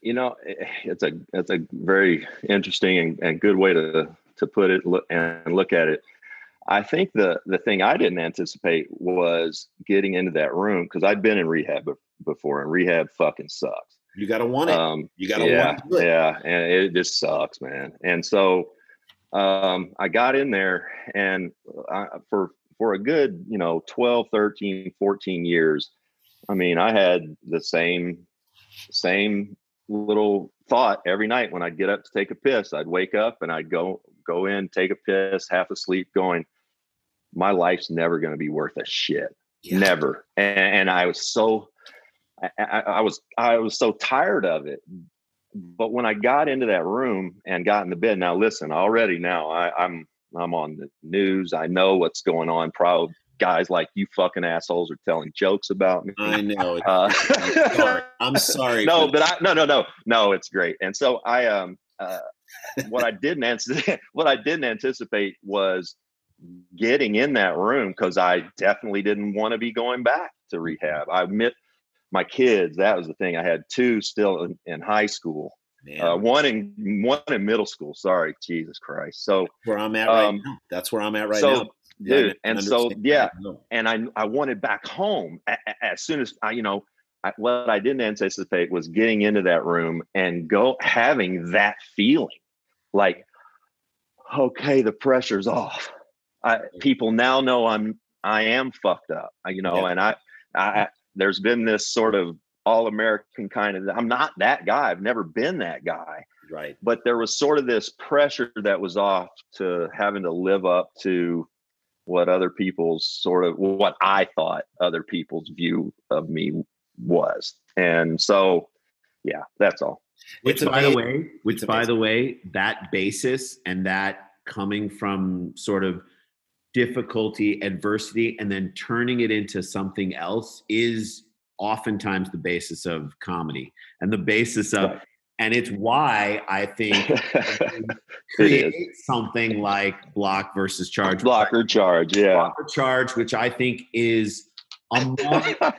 Speaker 6: You know, eh, it's a it's a very interesting and, and good way to to put it look, and look at it. I think the the thing I didn't anticipate was getting into that room because I'd been in rehab be- before, and rehab fucking sucks.
Speaker 3: You gotta want it.
Speaker 6: Um,
Speaker 3: you gotta
Speaker 6: yeah,
Speaker 3: want it.
Speaker 6: yeah, and it just sucks, man. And so um, I got in there, and I, for for a good, you know, 12, 13, 14 years, I mean, I had the same same little thought every night when I'd get up to take a piss. I'd wake up and I'd go go in, take a piss, half asleep, going, my life's never going to be worth a shit
Speaker 3: Yeah.
Speaker 6: never and, and i was so I, I, was i was so tired of it but when i got into that room and got in the bed now listen already now I, i'm i'm on the news i know what's going on proud guys like you fucking assholes are telling jokes about me
Speaker 3: I know.
Speaker 6: uh,
Speaker 3: I'm sorry. I'm sorry.
Speaker 6: no but i no no no no it's great and so i um uh what i didn't anticipate what i didn't anticipate was getting in that room because i definitely didn't want to be going back to rehab. I admit my kids that was the thing i had two still in, in high school uh, one in one in middle school sorry jesus christ. So
Speaker 3: where I'm at right
Speaker 6: um,
Speaker 3: now. That's where I'm at right
Speaker 6: so
Speaker 3: now. Yeah,
Speaker 6: dude and so yeah and I I wanted back home a- a- as soon as I you know I, what I didn't anticipate was getting into that room and go having that feeling like okay the pressure's off I, people now know I'm I am fucked up uh, you know
Speaker 3: Yeah.
Speaker 6: and I I there's been this sort of all American kind of I'm not that guy I've never been that guy
Speaker 3: Right.
Speaker 6: but there was sort of this pressure that was off to having to live up to what other people's sort of what I thought other people's view of me was. And so yeah, that's all.
Speaker 2: Which,
Speaker 3: It's
Speaker 2: by the way, which,
Speaker 3: It's
Speaker 2: by
Speaker 3: amazing.
Speaker 2: the way, that basis and that coming from sort of difficulty, adversity, and then turning it into something else is oftentimes the basis of comedy and the basis of,
Speaker 6: Right.
Speaker 2: and it's why I think create something like block versus charge.
Speaker 6: Block or charge, yeah.
Speaker 2: Block or charge, which I think is among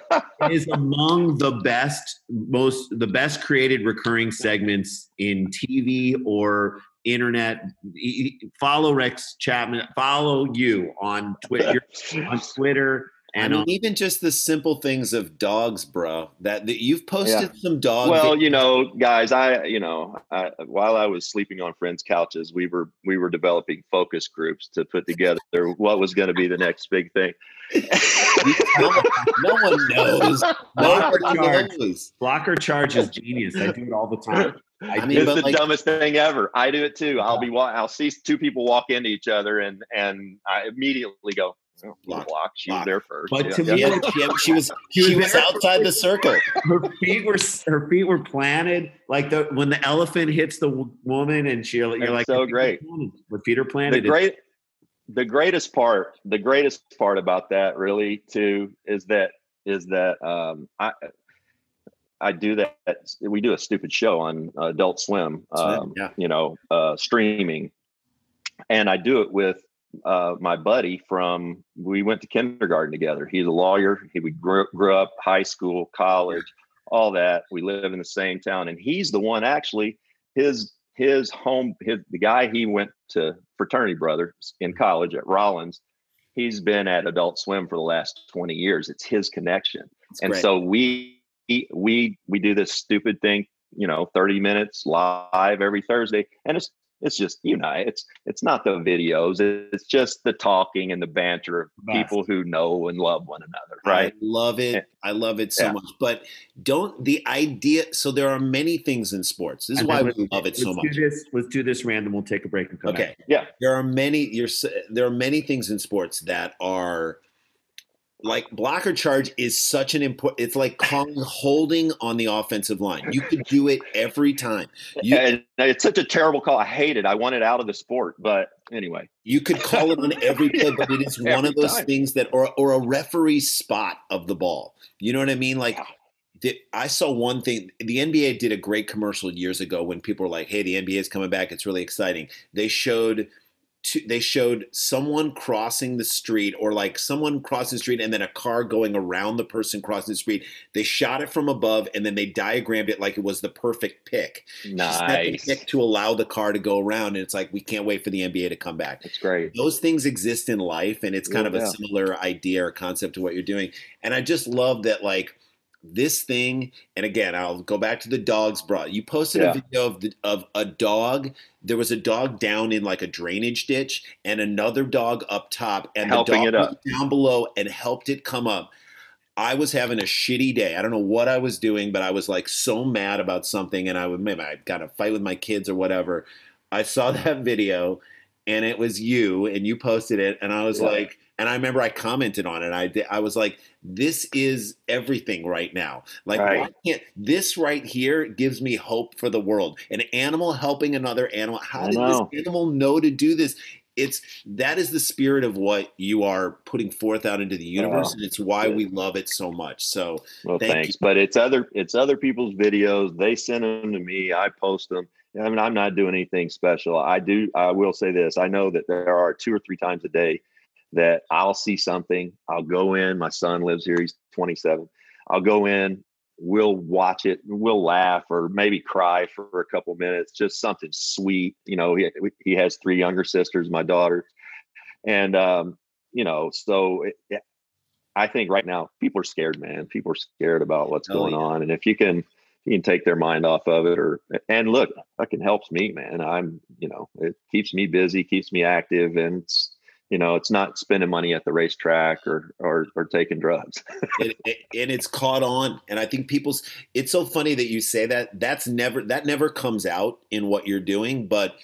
Speaker 2: is among the best most the best created recurring segments in TV or internet follow Rex Chapman follow you on Twitter on Twitter
Speaker 3: I
Speaker 2: and
Speaker 3: mean,
Speaker 2: on,
Speaker 3: even just the simple things of dogs, bro. That, that you've posted some dogs.
Speaker 6: well,
Speaker 3: videos.
Speaker 6: you know, guys, I, you know, I, while I was sleeping on friends' couches, we were we were developing focus groups to put together what was going to be the next big thing.
Speaker 3: no, one- no one knows.
Speaker 2: Block or
Speaker 3: Nobody
Speaker 2: charge.
Speaker 3: block
Speaker 2: or charge is genius I do it all the time
Speaker 3: I mean,
Speaker 6: it's the
Speaker 3: like-
Speaker 6: dumbest thing ever. I do it too. I'll be I'll see two people walk into each other and and I immediately go oh,
Speaker 3: Block.
Speaker 6: block. She
Speaker 2: Block.
Speaker 6: was there first.
Speaker 2: But
Speaker 6: Yeah,
Speaker 2: to
Speaker 6: yeah.
Speaker 2: me,
Speaker 3: Yeah, she, she was she was outside the circle.
Speaker 2: her feet were her feet were planted like the when the elephant hits the woman and she you're
Speaker 6: That's
Speaker 2: like
Speaker 6: so great.
Speaker 2: "Her feet are
Speaker 6: great.
Speaker 2: planted. Feet are
Speaker 6: the
Speaker 2: planted.
Speaker 6: great the greatest part the greatest part about that really too is that is that um i i do that we do a stupid show on adult swim
Speaker 3: That's
Speaker 6: um
Speaker 3: yeah.
Speaker 6: you know uh streaming. And i do it with uh my buddy from we went to kindergarten together. He's a lawyer. He we grew, grew up high school college all that. We live in the same town. And he's the one actually his his home his the guy he went to fraternity brothers in college at Rollins he's been at adult swim for the last 20 years. It's his connection.
Speaker 3: It's
Speaker 6: and
Speaker 3: great.
Speaker 6: so we we we do this stupid thing you know 30 minutes live every thursday and it's it's just you know it's it's not the videos it's just the talking and the banter of
Speaker 2: Best.
Speaker 6: people who know and love one another right
Speaker 3: I
Speaker 6: right
Speaker 3: love it. Eh, I love it so
Speaker 6: Yeah.
Speaker 3: much. But don't the idea. So there are many things in sports. This is
Speaker 2: And
Speaker 3: why we love it so much.
Speaker 2: Do this, let's do this random. We'll take a break and come
Speaker 3: Okay.
Speaker 2: back.
Speaker 6: yeah
Speaker 3: There are many. You're. There are many things in sports that are like block or charge is such an important. It's like calling holding on the offensive line. You could do it every time. You
Speaker 6: and it's such a terrible call i hate it i want it out of the sport but anyway
Speaker 3: You could call it on every play, but it is one of those
Speaker 6: time.
Speaker 3: things that, or or a referee spot of the ball. You know what I mean? Like, the, I saw one thing. The NBA did a great commercial years ago when people were like, "Hey, the NBA is coming back. It's really exciting." They showed. Two, they showed someone crossing the street or like someone crossing the street and then a car going around the person crossing the street. They shot it from above and then they diagrammed it like it was the perfect pick.
Speaker 6: Nice.
Speaker 3: pick to allow the car to go around and it's like we can't wait for the nba to come back.
Speaker 6: It's great.
Speaker 3: Those things exist in life and it's kind of a
Speaker 6: Yeah.
Speaker 3: similar idea or concept to what you're doing. And i just love that like this thing and again i'll go back to the dogs brought you posted
Speaker 6: Yeah.
Speaker 3: a video of the, of a dog there was a dog down in like a drainage ditch and another dog up top and
Speaker 6: Helping
Speaker 3: the
Speaker 6: it
Speaker 3: dog down below and helped it come up I was having a shitty day. I don't know what I was doing, but I was like so mad about something, and I would maybe I got a fight with my kids or whatever. I saw that video, and it was you, and you posted it, and I was
Speaker 6: Yeah.
Speaker 3: like, and I remember I commented on it. I I was like, this is everything right now. Like, why can't this right here gives me hope for the world? An animal helping another animal. How did this animal know to do this? It's that is the spirit of what you are putting forth out into the universe,
Speaker 6: Wow.
Speaker 3: and it's why we love it so much. So
Speaker 6: Well,
Speaker 3: Thank
Speaker 6: thanks. But it's other it's other people's videos. They send them to me. I post them. I mean, I'm not doing anything special. I do. I will say this. I know that there are two or three times a day that I'll see something. I'll go in. My son lives here. He's 27. I'll go in. We'll watch it. We'll laugh or maybe cry for a couple minutes. Just something sweet. You know, he he has three younger sisters. My daughter, and um, you know, so it, it- I think right now people are scared, man. People are scared about what's
Speaker 3: Oh,
Speaker 6: going
Speaker 3: yeah.
Speaker 6: on, and if you can, you can take their mind off of it, or and look, fucking helps me, man. I'm, you know, it keeps me busy, keeps me active, and it's, you know, it's not spending money at the racetrack or or or taking drugs.
Speaker 3: it, it- and it's caught on and i think people's it's so funny that you say that that's never that never comes out in what you're doing but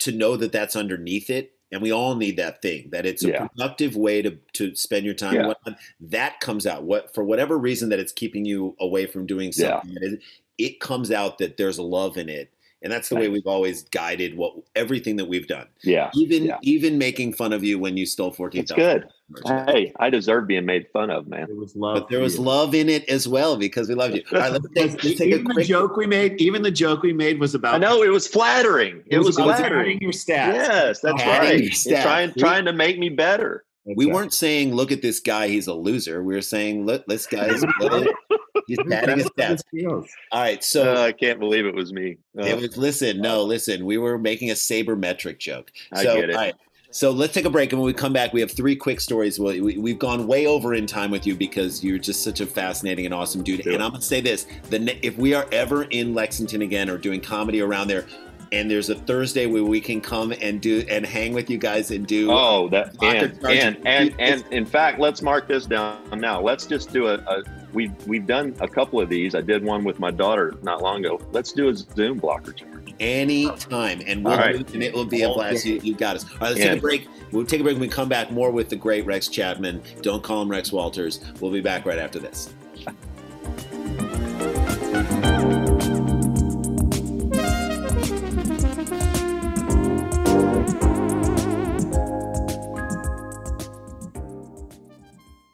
Speaker 3: to know that that's underneath it and we all need that thing that it's a
Speaker 6: Yeah.
Speaker 3: productive way to to spend your time
Speaker 6: Yeah.
Speaker 3: that comes out what for whatever reason that it's keeping you away from doing
Speaker 6: Yeah.
Speaker 3: something that is, it comes out that there's a love in it and that's the way we've always guided what everything that we've done
Speaker 6: yeah,
Speaker 3: even
Speaker 6: Yeah.
Speaker 3: even making fun of you when you stole 14
Speaker 6: it's good. Hey, I deserve being made fun of, man.
Speaker 2: It was love.
Speaker 3: but there was
Speaker 2: you.
Speaker 3: love in it as well because we loved you. All right, let's take, let's take a
Speaker 2: even the
Speaker 3: quick.
Speaker 2: joke we made. Even the joke we made was about.
Speaker 6: I know it was flattering. It, was,
Speaker 2: about
Speaker 6: flattering.
Speaker 2: your stats.
Speaker 6: Yes, that's
Speaker 3: Adding
Speaker 6: right.
Speaker 3: your
Speaker 6: It's
Speaker 3: stats.
Speaker 6: trying trying to make me better.
Speaker 3: We weren't saying, "Look at this guy; he's a loser." We were saying, "Look, this guy's he's batting his stats." All right, so
Speaker 6: Uh, I can't believe it was me. Uh,
Speaker 3: it was. Listen, no, listen. We were making a sabermetric joke.
Speaker 6: I
Speaker 3: so,
Speaker 6: get it.
Speaker 3: all right. So let's take a break, and when we come back, we have three quick stories. We, we, we've gone way over in time with you because you're just such a fascinating and awesome dude.
Speaker 6: Sure.
Speaker 3: And I'm gonna say this: the if we are ever in Lexington again or doing comedy around there, and there's a Thursday where we can come and do and hang with you guys and do.
Speaker 6: Oh, that
Speaker 3: Locker
Speaker 6: and and and and in fact, let's mark this down now. Let's just do a. a we've we've done a couple of these. I did one with my daughter not long ago. Let's do a Zoom block or charge.
Speaker 3: any time, and we'll
Speaker 6: All right.
Speaker 3: do it, and it will be a blast. You, you got us. All right, let's
Speaker 6: Yeah.
Speaker 3: take a break. We'll take a break. When we come back more with the great Rex Chapman. Don't call him Rex Walters. We'll be back right after this.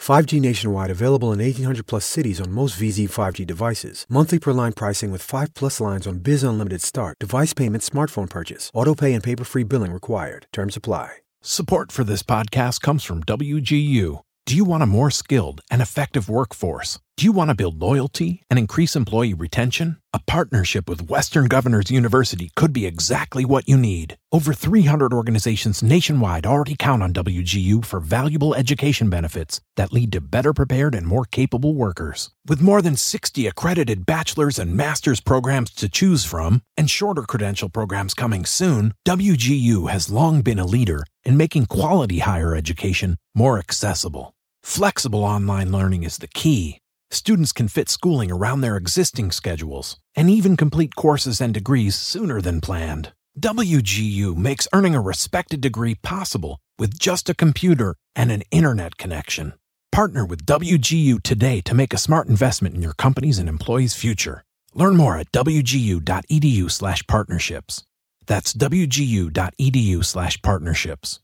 Speaker 7: 5G nationwide available in 1800 plus cities on most VZ 5G devices. Monthly per line pricing with 5 plus lines on Biz Unlimited Start. Device payment, smartphone purchase. Auto pay and paper free billing required. Terms apply.
Speaker 8: Support for this podcast comes from WGU. Do you want a more skilled and effective workforce? Do you want to build loyalty and increase employee retention? A partnership with Western Governors University could be exactly what you need. Over 300 organizations nationwide already count on WGU for valuable education benefits that lead to better prepared and more capable workers. With more than 60 accredited bachelor's and master's programs to choose from, and shorter credential programs coming soon, WGU has long been a leader in making quality higher education more accessible. Flexible online learning is the key. Students can fit schooling around their existing schedules and even complete courses and degrees sooner than planned. WGU makes earning a respected degree possible with just a computer and an internet connection. Partner with WGU today to make a smart investment in your company's and employees' future. Learn more at wgu.edu/partnerships. That's wgu.edu/partnerships.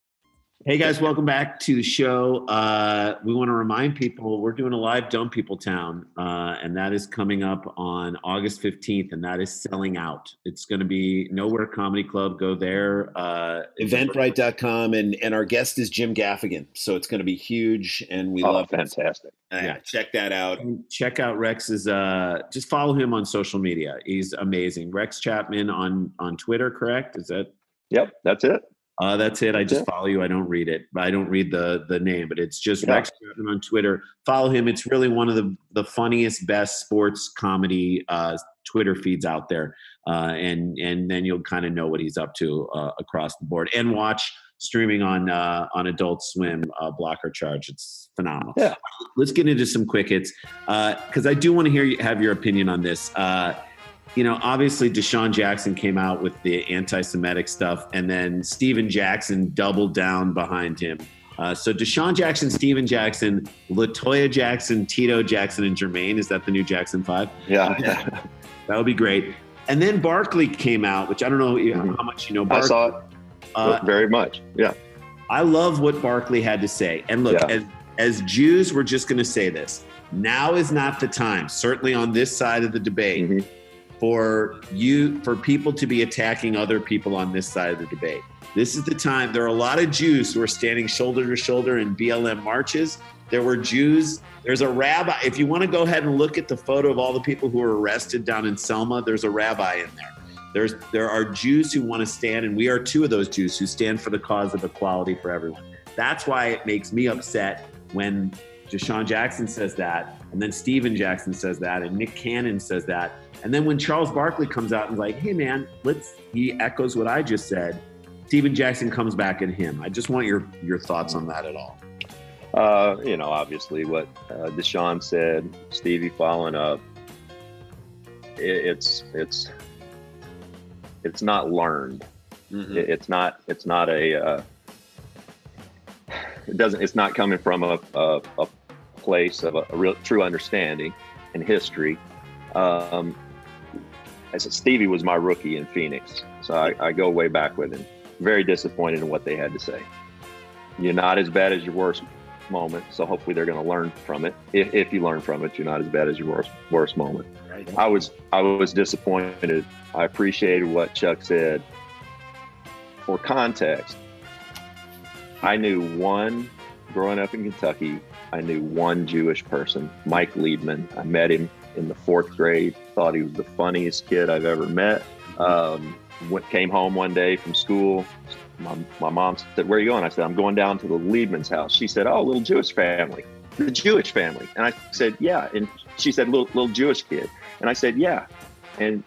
Speaker 2: Hey guys, welcome back to the show. Uh, we want to remind people we're doing a live Dumb People Town, uh, and that is coming up on August 15th, and that is selling out. It's going to be Nowhere Comedy Club. Go there. Uh,
Speaker 3: Eventbrite.com, and and our guest is Jim Gaffigan, so it's going to be huge, and we
Speaker 6: Oh,
Speaker 3: love it.
Speaker 6: fantastic!
Speaker 3: Uh,
Speaker 2: Yeah.
Speaker 3: check that out.
Speaker 2: And check out Rex's. Uh, just follow him on social media. He's amazing. Rex Chapman on on Twitter. Correct? Is that?
Speaker 6: Yep, that's it.
Speaker 2: Uh, that's it. I just
Speaker 6: Yeah.
Speaker 2: follow you. I don't read it, I don't read the the name. But it's just
Speaker 6: Yeah.
Speaker 2: Rex Chapman on Twitter. Follow him. It's really one of the the funniest, best sports comedy uh, Twitter feeds out there. Uh, and and then you'll kind of know what he's up to uh, across the board. And watch streaming on uh, on Adult Swim uh, Block or Charge. It's phenomenal.
Speaker 6: Yeah.
Speaker 2: Let's get into some quick hits because I do want to hear you have your opinion on this. You know, obviously DeSean Jackson came out with the anti-Semitic stuff, and then Stephen Jackson doubled down behind him. Uh, so DeSean Jackson, Stephen Jackson, Latoya Jackson, Tito Jackson, and Jermaine. Is that the new Jackson Five?
Speaker 6: Yeah, yeah.
Speaker 2: That would be great. And then Barkley came out, which I don't know how much you know.
Speaker 6: I saw it
Speaker 2: Uh,
Speaker 6: very much. Yeah,
Speaker 2: I love what Barkley had to say. And look,
Speaker 6: Yeah.
Speaker 2: as, as Jews, we're just going to say this. Now is not the time, certainly on this side of the debate,
Speaker 6: Mhm.
Speaker 2: For you for people to be attacking other people on this side of the debate. This is the time. There are a lot of Jews who are standing shoulder to shoulder in BLM marches. There were Jews. There's a rabbi. If you want to go ahead and look at the photo of all the people who were arrested down in Selma, there's a rabbi in there. There's there are Jews who want to stand, and we are two of those Jews who stand for the cause of equality for everyone. That's why it makes me upset when DeSean Jackson says that, and then Stephen Jackson says that, and Nick Cannon says that, and then when Charles Barkley comes out and like, "Hey man, let's," he echoes what I just said. Stephen Jackson comes back at him. I just want your your thoughts on that at all.
Speaker 6: uh, you know, obviously what uh, DeSean said, Stevie following up. It, it's it's it's not learned.
Speaker 3: Mhm.
Speaker 6: It, it's not it's not a uh, it doesn't it's not coming from a a, a place of a, a real true understanding and history. Um, I said Stevie was my rookie in Phoenix, so I, I go way back with him. Very disappointed in what they had to say. You're not as bad as your worst moment, so hopefully they're going to learn from it. If, if you learn from it, you're not as bad as your worst worst moment.
Speaker 3: Right.
Speaker 6: I was I was disappointed. I appreciated what Chuck said. For context, I knew one growing up in Kentucky, I knew one Jewish person, Mike Liebman. I met him in the fourth grade. Thought he was the funniest kid I've ever met. Um, went, came home one day from school. My, my mom said, "Where are you going?" I said, "I'm going down to the Liebman's house." She said, "Oh, little Jewish family." The Jewish family, and I said, "Yeah." And she said, "Little little Jewish kid," and I said, "Yeah." And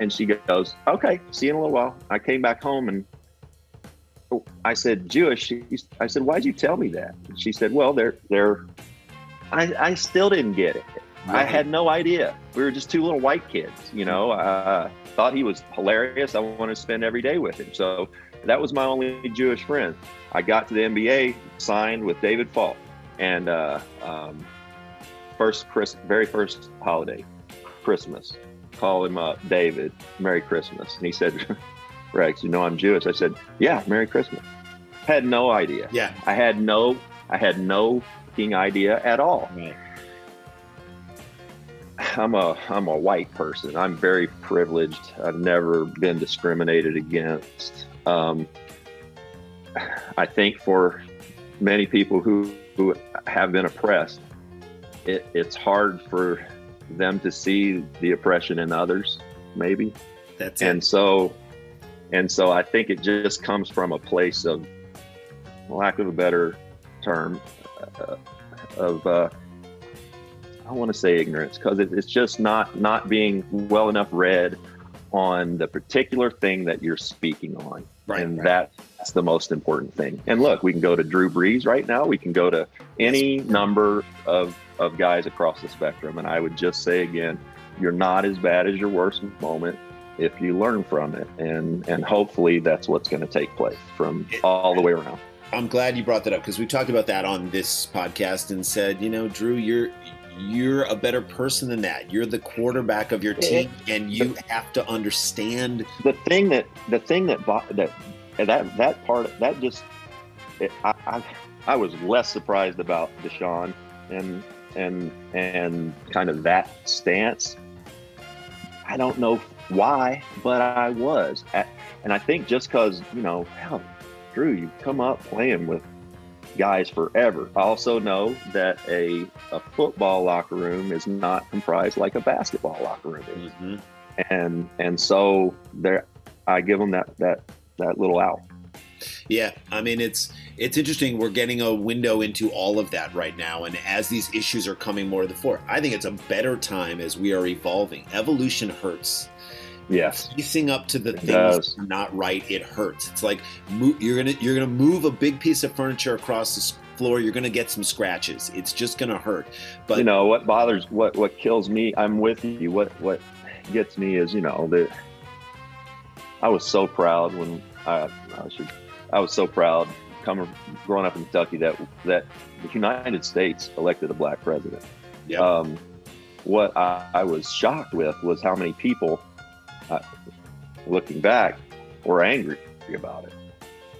Speaker 6: and she goes, "Okay, see you in a little while." I came back home and I said, "Jewish." I said, "Why'd you tell me that?" And she said, "Well, they're they're." I I still didn't get it. I had no idea. We were just two little white kids, you know. Uh, thought he was hilarious. I wanted to spend every day with him. So that was my only Jewish friend. I got to the NBA, signed with David Falk, and uh, um, first Chris, very first holiday, Christmas. Call him up, David. Merry Christmas. And he said, Rex, you know I'm Jewish. I said, Yeah, Merry Christmas. Had no idea.
Speaker 3: Yeah.
Speaker 6: I had no, I had no fucking idea at all.
Speaker 3: Right.
Speaker 6: I'm a I'm a white person. I'm very privileged. I've never been discriminated against. Um, I think for many people who who have been oppressed, it, it's hard for them to see the oppression in others. Maybe,
Speaker 3: That's
Speaker 6: and
Speaker 3: it.
Speaker 6: so and so I think it just comes from a place of lack of a better term uh, of uh, I want to say ignorance because it, it's just not not being well enough read on the particular thing that you're speaking on,
Speaker 3: Right,
Speaker 6: and
Speaker 3: right.
Speaker 6: that's the most important thing. And look, we can go to Drew Brees right now. We can go to any number of of guys across the spectrum, and I would just say again, you're not as bad as your worst moment if you learn from it, and and hopefully that's what's going to take place from all the way around.
Speaker 3: I'm glad you brought that up because we talked about that on this podcast and said, you know, Drew, you're you're a better person than that. You're the quarterback of your team, eh, and you have to understand.
Speaker 6: the thing that the thing that that that that part that just it, I, I I was less surprised about DeSean and and and kind of that stance. I don't know why, but I was, and I think just because you know, hell, Drew, you've come up playing with guys forever. I also know that a a football locker room is not comprised like a basketball locker room is mm-hmm. and and so there i give them that that that little out
Speaker 3: Yeah, I mean it's it's interesting. We're getting a window into all of that right now, and as these issues are coming more to the fore, I think it's a better time as we are evolving. Evolution hurts.
Speaker 6: Yes
Speaker 3: Piecing up to the
Speaker 6: It
Speaker 3: things not right, it hurts. It's like mo- you're gonna you're gonna move a big piece of furniture across the floor. You're gonna get some scratches. It's just gonna hurt. But
Speaker 6: you know what bothers what what kills me i'm with you what what gets me is you know that i was so proud when i i should i was so proud coming growing up in kentucky that that the united states elected a black president
Speaker 3: Yeah.
Speaker 6: um what I, I was shocked with was how many people uh, looking back were angry about it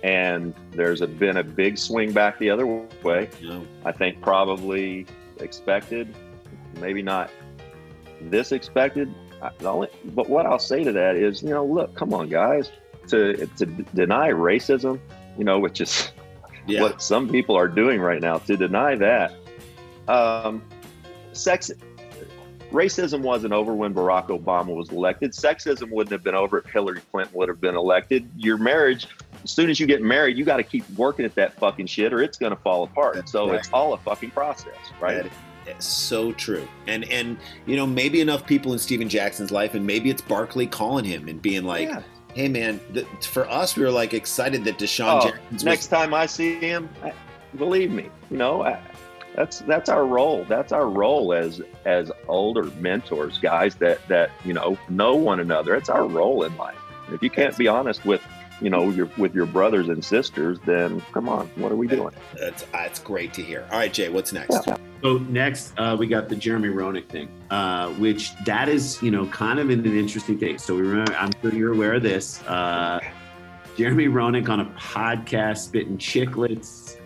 Speaker 6: and there's a, been a big swing back the other way
Speaker 3: know,
Speaker 6: I think probably expected, maybe not this expected. I- the only- But what I'll say to that is, you know, look, come on, guys, to to deny racism, you know, which is
Speaker 3: yeah,
Speaker 6: what some people are doing right now. To deny that, um, sex, racism wasn't over when Barack Obama was elected. Sexism wouldn't have been over if Hillary Clinton would have been elected. Your marriage, as soon as you get married, you got to keep working at that fucking shit, or it's going to fall apart.
Speaker 3: That's
Speaker 6: so
Speaker 3: right.
Speaker 6: it's all a fucking process, right?
Speaker 3: So true. And and you know maybe enough people in Stephen Jackson's life, and maybe it's Barkley calling him and being like,
Speaker 6: Yeah.
Speaker 3: "Hey man, th- for us, we were like excited that DeSean
Speaker 6: Oh,
Speaker 3: Jackson's
Speaker 6: next time I see him, I, believe me, you know, I, that's that's our role. That's our role as as older mentors, guys that that you know know one another. It's our role in life. If you can't be honest with you know your with your brothers and sisters, then come on, what are we doing?
Speaker 3: That's that's great to hear. All right, Jay, what's next?
Speaker 2: So next, uh, we got the Jeremy Roenick thing, uh, which that is, you know, kind of an, an interesting thing. So we remember, I'm sure you're aware of this. Uh, Jeremy Roenick on a podcast spitting Chiclets,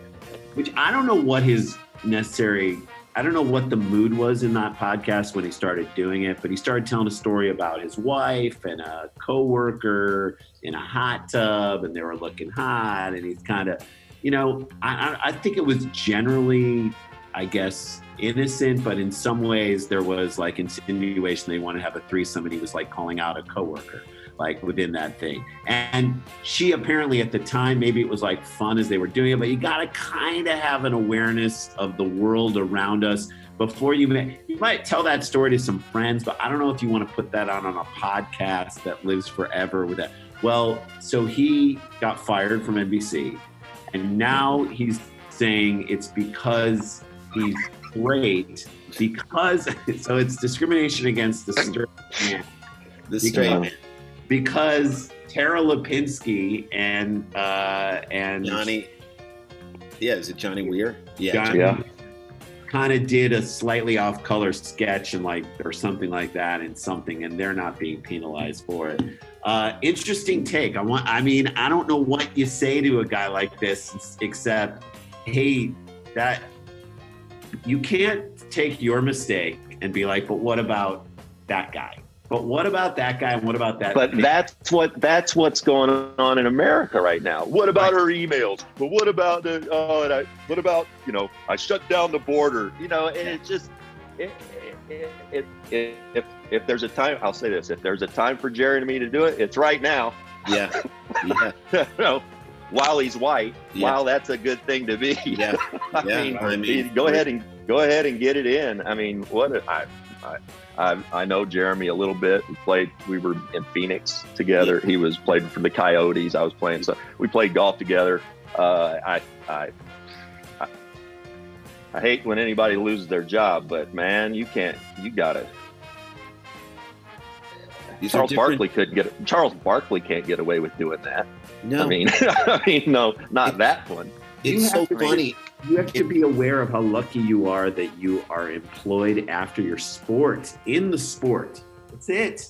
Speaker 2: which I don't know what his necessary. I don't know what the mood was in that podcast when he started doing it, but he started telling a story about his wife and a coworker in a hot tub, and they were looking hot, and he's kind of you know, I, I- think it was generally, I guess, innocent, but in some ways there was like insinuation they want to have a threesome, and he was like calling out a coworker, like within that thing. And she apparently at the time, maybe it was like fun as they were doing it, but you got to kind of have an awareness of the world around us before you may, you might tell that story to some friends, but I don't know if you want to put that on on a podcast that lives forever with that. Well, so he got fired from NBC, and now he's saying it's because he's great because so it's discrimination against the straight man
Speaker 3: The straight man.
Speaker 2: Because Tara Lipinski and uh and
Speaker 3: Johnny. Yeah, is it Johnny Weir? Yeah.
Speaker 2: Johnny
Speaker 6: Yeah.
Speaker 2: kind of did a slightly off color sketch and like or something like that and something and they're not being penalized for it uh interesting take i want i mean i don't know what you say to a guy like this except hey that you can't take your mistake and be like but what about that guy but what about that guy and what about that
Speaker 6: But
Speaker 2: thing?
Speaker 6: that's what that's what's going on in America right now. What about her emails? But what about the oh and I what about, you know, I shut down the border, you know, and it's just it, it, it, it, if if there's a time I'll say this, if there's a time for Jerry and me to do it, it's right now.
Speaker 3: Yeah. Yeah.
Speaker 6: you know, while he's white,
Speaker 3: Yeah.
Speaker 6: while that's a good thing to be.
Speaker 3: Yeah.
Speaker 6: I
Speaker 3: Yeah,
Speaker 6: mean,
Speaker 3: I mean-
Speaker 6: go ahead and go ahead and get it in. I mean, what a- I, I, I, I know Jeremy a little bit. We played. We were in Phoenix together. He was playing for the Coyotes. I was playing. So we played golf together. Uh, I, I, I, I hate when anybody loses their job, but man, you can't. You gotta.
Speaker 3: These
Speaker 6: Charles Barkley couldn't get. Charles Barkley can't get away with doing that.
Speaker 3: No,
Speaker 6: I mean, I mean, no, not that one.
Speaker 2: You
Speaker 3: it's so
Speaker 2: have to-
Speaker 3: funny.
Speaker 2: You have to be aware of how lucky you are that you are employed after your sport, in the sport. That's it.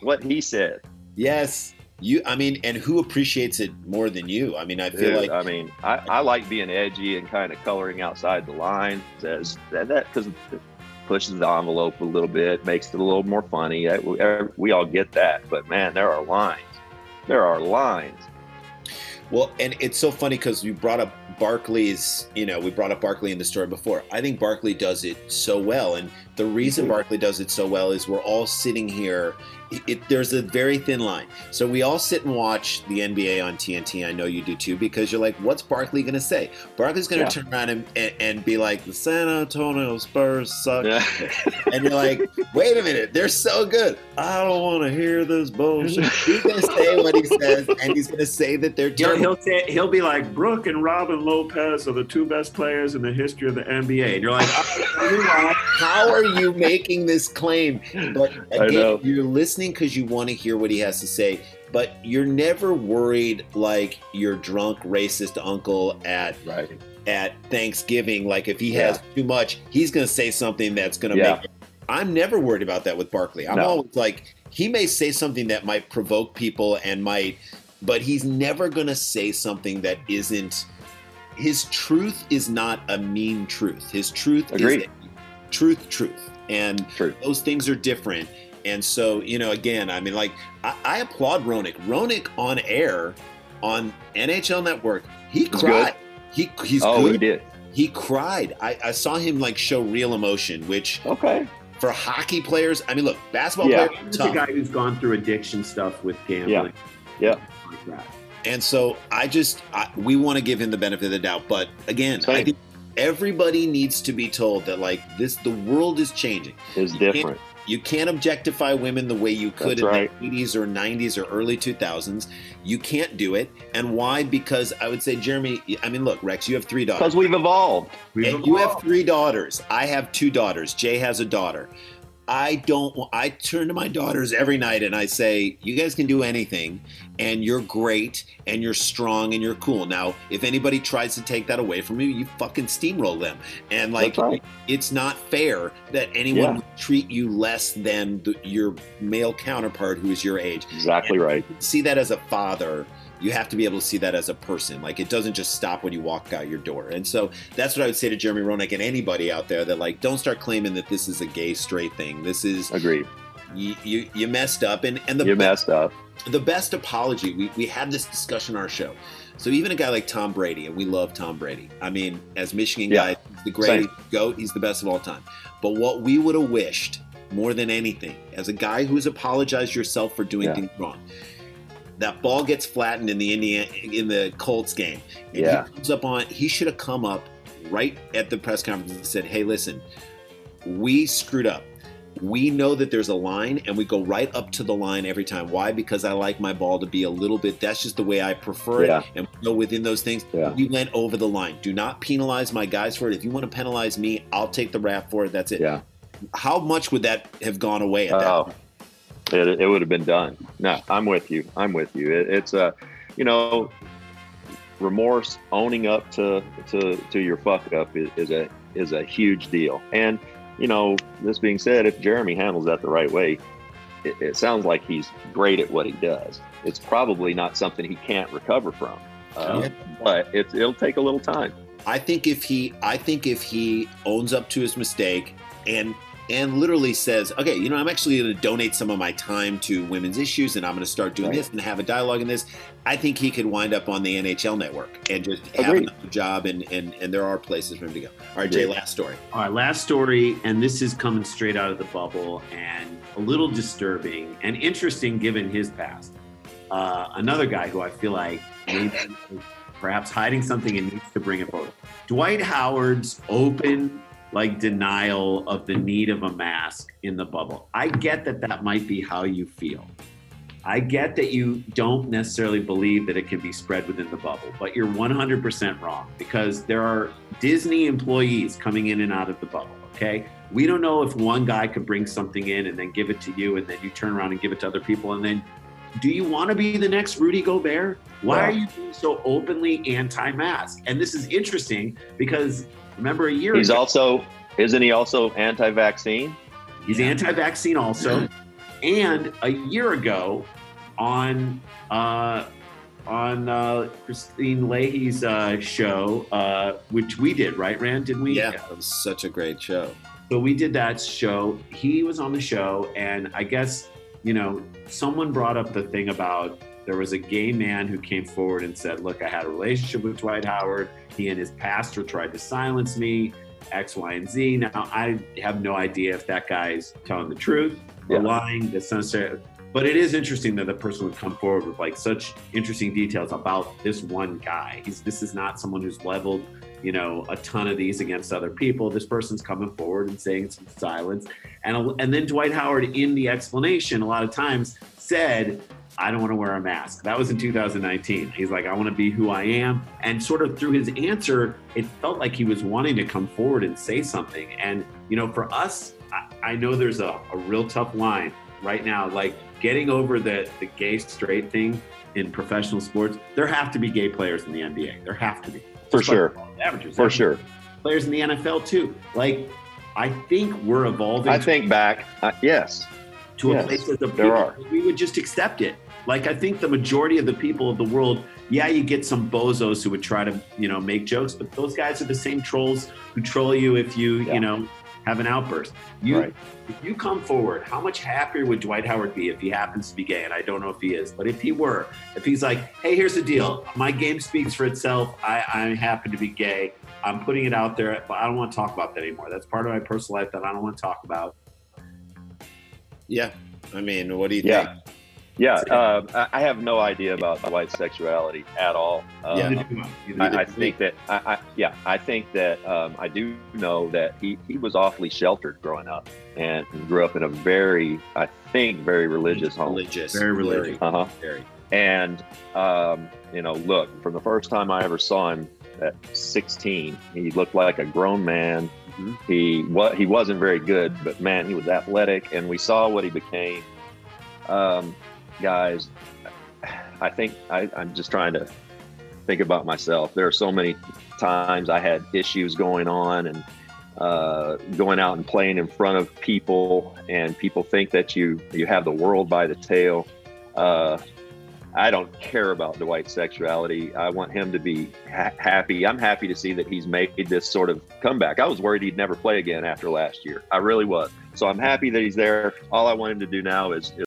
Speaker 6: What he said.
Speaker 3: Yes. You, I mean, and who appreciates it more than you? I mean, I feel
Speaker 6: Dude,
Speaker 3: like
Speaker 6: I mean, I, I like being edgy and kind of coloring outside the lines as that because it pushes the envelope a little bit, makes it a little more funny. We- er, all get that, but man, there are lines. There are lines.
Speaker 3: Well, and it's so funny because you brought up Barkley's, you know, we brought up Barkley in the story before. I think Barkley does it so well. And the reason mm-hmm. Barkley does it so well is we're all sitting here. It, it- there's a very thin line. So we all sit and watch the NBA on TNT. I know you do too, because you're like, what's Barkley going to say? Barkley's going
Speaker 6: Yeah.
Speaker 3: to turn around and, and, and be like, the San Antonio Spurs suck.
Speaker 6: Yeah.
Speaker 3: And you're like, wait a minute, they're so good. I don't want to hear this bullshit. He's going to say what he says, and he's going to say that they're
Speaker 2: He'll, he'll say he'll be like Brook and Robin Lopez are the two best players in the history of the NBA, and you're like, "Oh,
Speaker 3: How are you making this claim? But again, you're listening because you want to hear what he has to say, but you're never worried like your drunk racist uncle at
Speaker 6: Right.
Speaker 3: at Thanksgiving. Like if he has too much, he's going to say something that's going to
Speaker 6: Yeah.
Speaker 3: make. I'm never worried about that with Barkley. I'm
Speaker 6: No.
Speaker 3: always like he may say something that might provoke people and might, but he's never going to say something that isn't. His truth is not a mean truth. His truth
Speaker 6: Agreed.
Speaker 3: is truth, truth, and
Speaker 6: True.
Speaker 3: those things are different. And so, you know, again, I mean, like, I, I applaud Roenick. Roenick on air on NHL Network, he
Speaker 6: He's
Speaker 3: cried. He he's
Speaker 6: oh,
Speaker 3: good.
Speaker 6: he did.
Speaker 3: He cried. I, I saw him like show real emotion, which
Speaker 6: Okay.
Speaker 3: for hockey players, I mean, look, basketball
Speaker 6: Yeah.
Speaker 3: players
Speaker 2: He's
Speaker 3: are
Speaker 2: a guy who's gone through addiction stuff with gambling.
Speaker 6: Yeah.
Speaker 2: Like that.
Speaker 3: And so I just, I, we want to give him the benefit of the doubt. But again, I think everybody needs to be told that like this, the world is changing.
Speaker 6: Is
Speaker 3: You can't-
Speaker 6: different.
Speaker 3: You can't objectify women the way you could
Speaker 6: That's
Speaker 3: in
Speaker 6: right.
Speaker 3: the 80s or 90s or early 2000s. You can't do it. And why? Because I would say, Jeremy, I mean, look, Rex, you have three daughters.
Speaker 6: Because we've evolved.
Speaker 2: We've
Speaker 3: And you have three daughters. I have two daughters. Jay has a daughter. I don't. I turn to my daughters every night and I say, "You guys can do anything, and you're great, and you're strong, and you're cool." Now, if anybody tries to take that away from you, you fucking steamroll them. And like,
Speaker 6: right.
Speaker 3: it's not fair that anyone
Speaker 6: Yeah.
Speaker 3: would treat you less than the, your male counterpart who is your age
Speaker 6: Exactly right.
Speaker 3: see that as a father you have to be able to see that as a person like it doesn't just stop when you walk out your door and so that's what i would say to jeremy roenick and anybody out there that like don't start claiming that this is a gay straight thing this is
Speaker 6: Agreed.
Speaker 3: You you, you messed up, and and the
Speaker 6: You messed up.
Speaker 3: The best apology. We we had this discussion on our show. So even a guy like Tom Brady, and we love Tom Brady. I mean, as Michigan
Speaker 6: Yeah.
Speaker 3: guy, he's the greatest
Speaker 6: Same.
Speaker 3: goat. He's the best of all time. But what we would have wished more than anything, as a guy who's apologized yourself for doing
Speaker 6: Yeah.
Speaker 3: things wrong, that ball gets flattened in the Indiana in the Colts game. And
Speaker 6: Yeah.
Speaker 3: he comes up on. He should have come up right at the press conference and said, "Hey, listen, we screwed up." We know that there's a line, and we go right up to the line every time. Why? Because I like my ball to be a little bit. That's just the way I prefer
Speaker 6: Yeah.
Speaker 3: it. And we within those things,
Speaker 6: Yeah.
Speaker 3: we went over the line. Do not penalize my guys for it. If you want to penalize me, I'll take the rap for it. That's it.
Speaker 6: Yeah.
Speaker 3: How much would that have gone away at that?
Speaker 6: Oh,
Speaker 3: point?
Speaker 6: it, it would have been done. No, I'm with you. I'm with you. It, it's a, you know, remorse, owning up to to to your fuck up is, is a is a huge deal. And you know, this being said, if Jeremy handles that the right way, it, it sounds like he's great at what he does. It's probably not something he can't recover from, uh,
Speaker 3: Yeah.
Speaker 6: but it's it'll take a little time.
Speaker 3: I think if he, I think if he owns up to his mistake and and literally says, okay, you know, I'm actually going to donate some of my time to women's issues, and I'm going to start doing
Speaker 6: Right.
Speaker 3: this and have a dialogue in this. I think he could wind up on the NHL network and just have
Speaker 6: Agreed.
Speaker 3: another job, and and and there are places for him to go. All right, Jay, last story.
Speaker 2: All right, last story, and this is coming straight out of the bubble and a little disturbing and interesting given his past. Uh, another guy who I feel like maybe perhaps hiding something and needs to bring it forward. Dwight Howard's open like denial of the need of a mask in the bubble. I get that that might be how you feel. I get that you don't necessarily believe that it can be spread within the bubble, but you're 100% wrong because there are Disney employees coming in and out of the bubble, okay? We don't know if one guy could bring something in and then give it to you and then you turn around and give it to other people and then do you want to be the next Rudy Gobert? Why are you being so openly anti-mask? And this is interesting because remember a year ago
Speaker 6: He's
Speaker 2: ago
Speaker 6: also isn't he also anti-vaccine?
Speaker 2: He's anti-vaccine also, mm-hmm. and a year ago, on uh, on uh, Christine Leahy's uh, show, uh, which we did, right, Rand? Didn't we?
Speaker 3: Yeah, it was such a great show.
Speaker 2: So we did that show. He was on the show, and I guess you know someone brought up the thing about there was a gay man who came forward and said, "Look, I had a relationship with Dwight Howard. He and his pastor tried to silence me." X, Y, and Z. Now, I have no idea if that guy's telling the truth or
Speaker 6: Yeah.
Speaker 2: lying. That's necessary. But it is interesting that the person would come forward with like such interesting details about this one guy. He's this is not someone who's leveled, you know, a ton of these against other people. This person's coming forward and saying some silence. And and then Dwight Howard in the explanation a lot of times said, I don't want to wear a mask. That was in 2019. He's like, I want to be who I am. And sort of through his answer, it felt like he was wanting to come forward and say something. And, you know, for us, I, I know there's a, a real tough line right now. Like getting over the, the gay straight thing in professional sports, there have to be gay players in the NBA. There have to be.
Speaker 6: For
Speaker 2: Just like
Speaker 6: sure.
Speaker 2: Averages.
Speaker 6: For sure.
Speaker 2: Players in the NFL too. Like, I think we're evolving
Speaker 6: I think back. Uh, yes.
Speaker 2: to
Speaker 6: Yes,
Speaker 2: a place that the
Speaker 6: there
Speaker 2: people,
Speaker 6: are.
Speaker 2: we would just accept it. Like I think the majority of the people of the world, yeah, you get some bozos who would try to, you know, make jokes, but those guys are the same trolls who troll you if you,
Speaker 6: Yeah.
Speaker 2: you know, have an outburst. You
Speaker 6: Right.
Speaker 2: if you come forward, how much happier would Dwight Howard be if he happens to be gay? And I don't know if he is, but if he were, if he's like, hey, here's the deal. My game speaks for itself. I, I happen to be gay. I'm putting it out there, but I don't want to talk about that anymore. That's part of my personal life that I don't want to talk about.
Speaker 3: Yeah, I mean, what do you
Speaker 6: Yeah.
Speaker 3: think?
Speaker 6: Yeah. Uh, I I have no idea about Dwight sexuality at all. Um,
Speaker 3: Yeah.
Speaker 2: I.
Speaker 6: I,
Speaker 2: do
Speaker 6: I
Speaker 2: I.
Speaker 6: think that I, I yeah I think that um, I do know that he, he was awfully sheltered growing up and grew up in a very I think very religious home.
Speaker 3: Religious.
Speaker 2: Very religious.
Speaker 6: Uh huh.
Speaker 3: Very.
Speaker 6: And um, you know, look from the first time I ever saw him at 16, he looked like a grown man.
Speaker 3: Mhm.
Speaker 6: He what he wasn't very good, but man, he was athletic, and we saw what he became. Um, guys, I think I, I'm just trying to think about myself. There are so many times I had issues going on and uh, going out and playing in front of people, and people think that you you have the world by the tail. Uh, I don't care about Dwight's sexuality. I want him to be ha- happy. I'm happy to see that he's made this sort of comeback. I was worried he'd never play again after last year. I really was. So I'm happy that he's there. All I want him to do now is,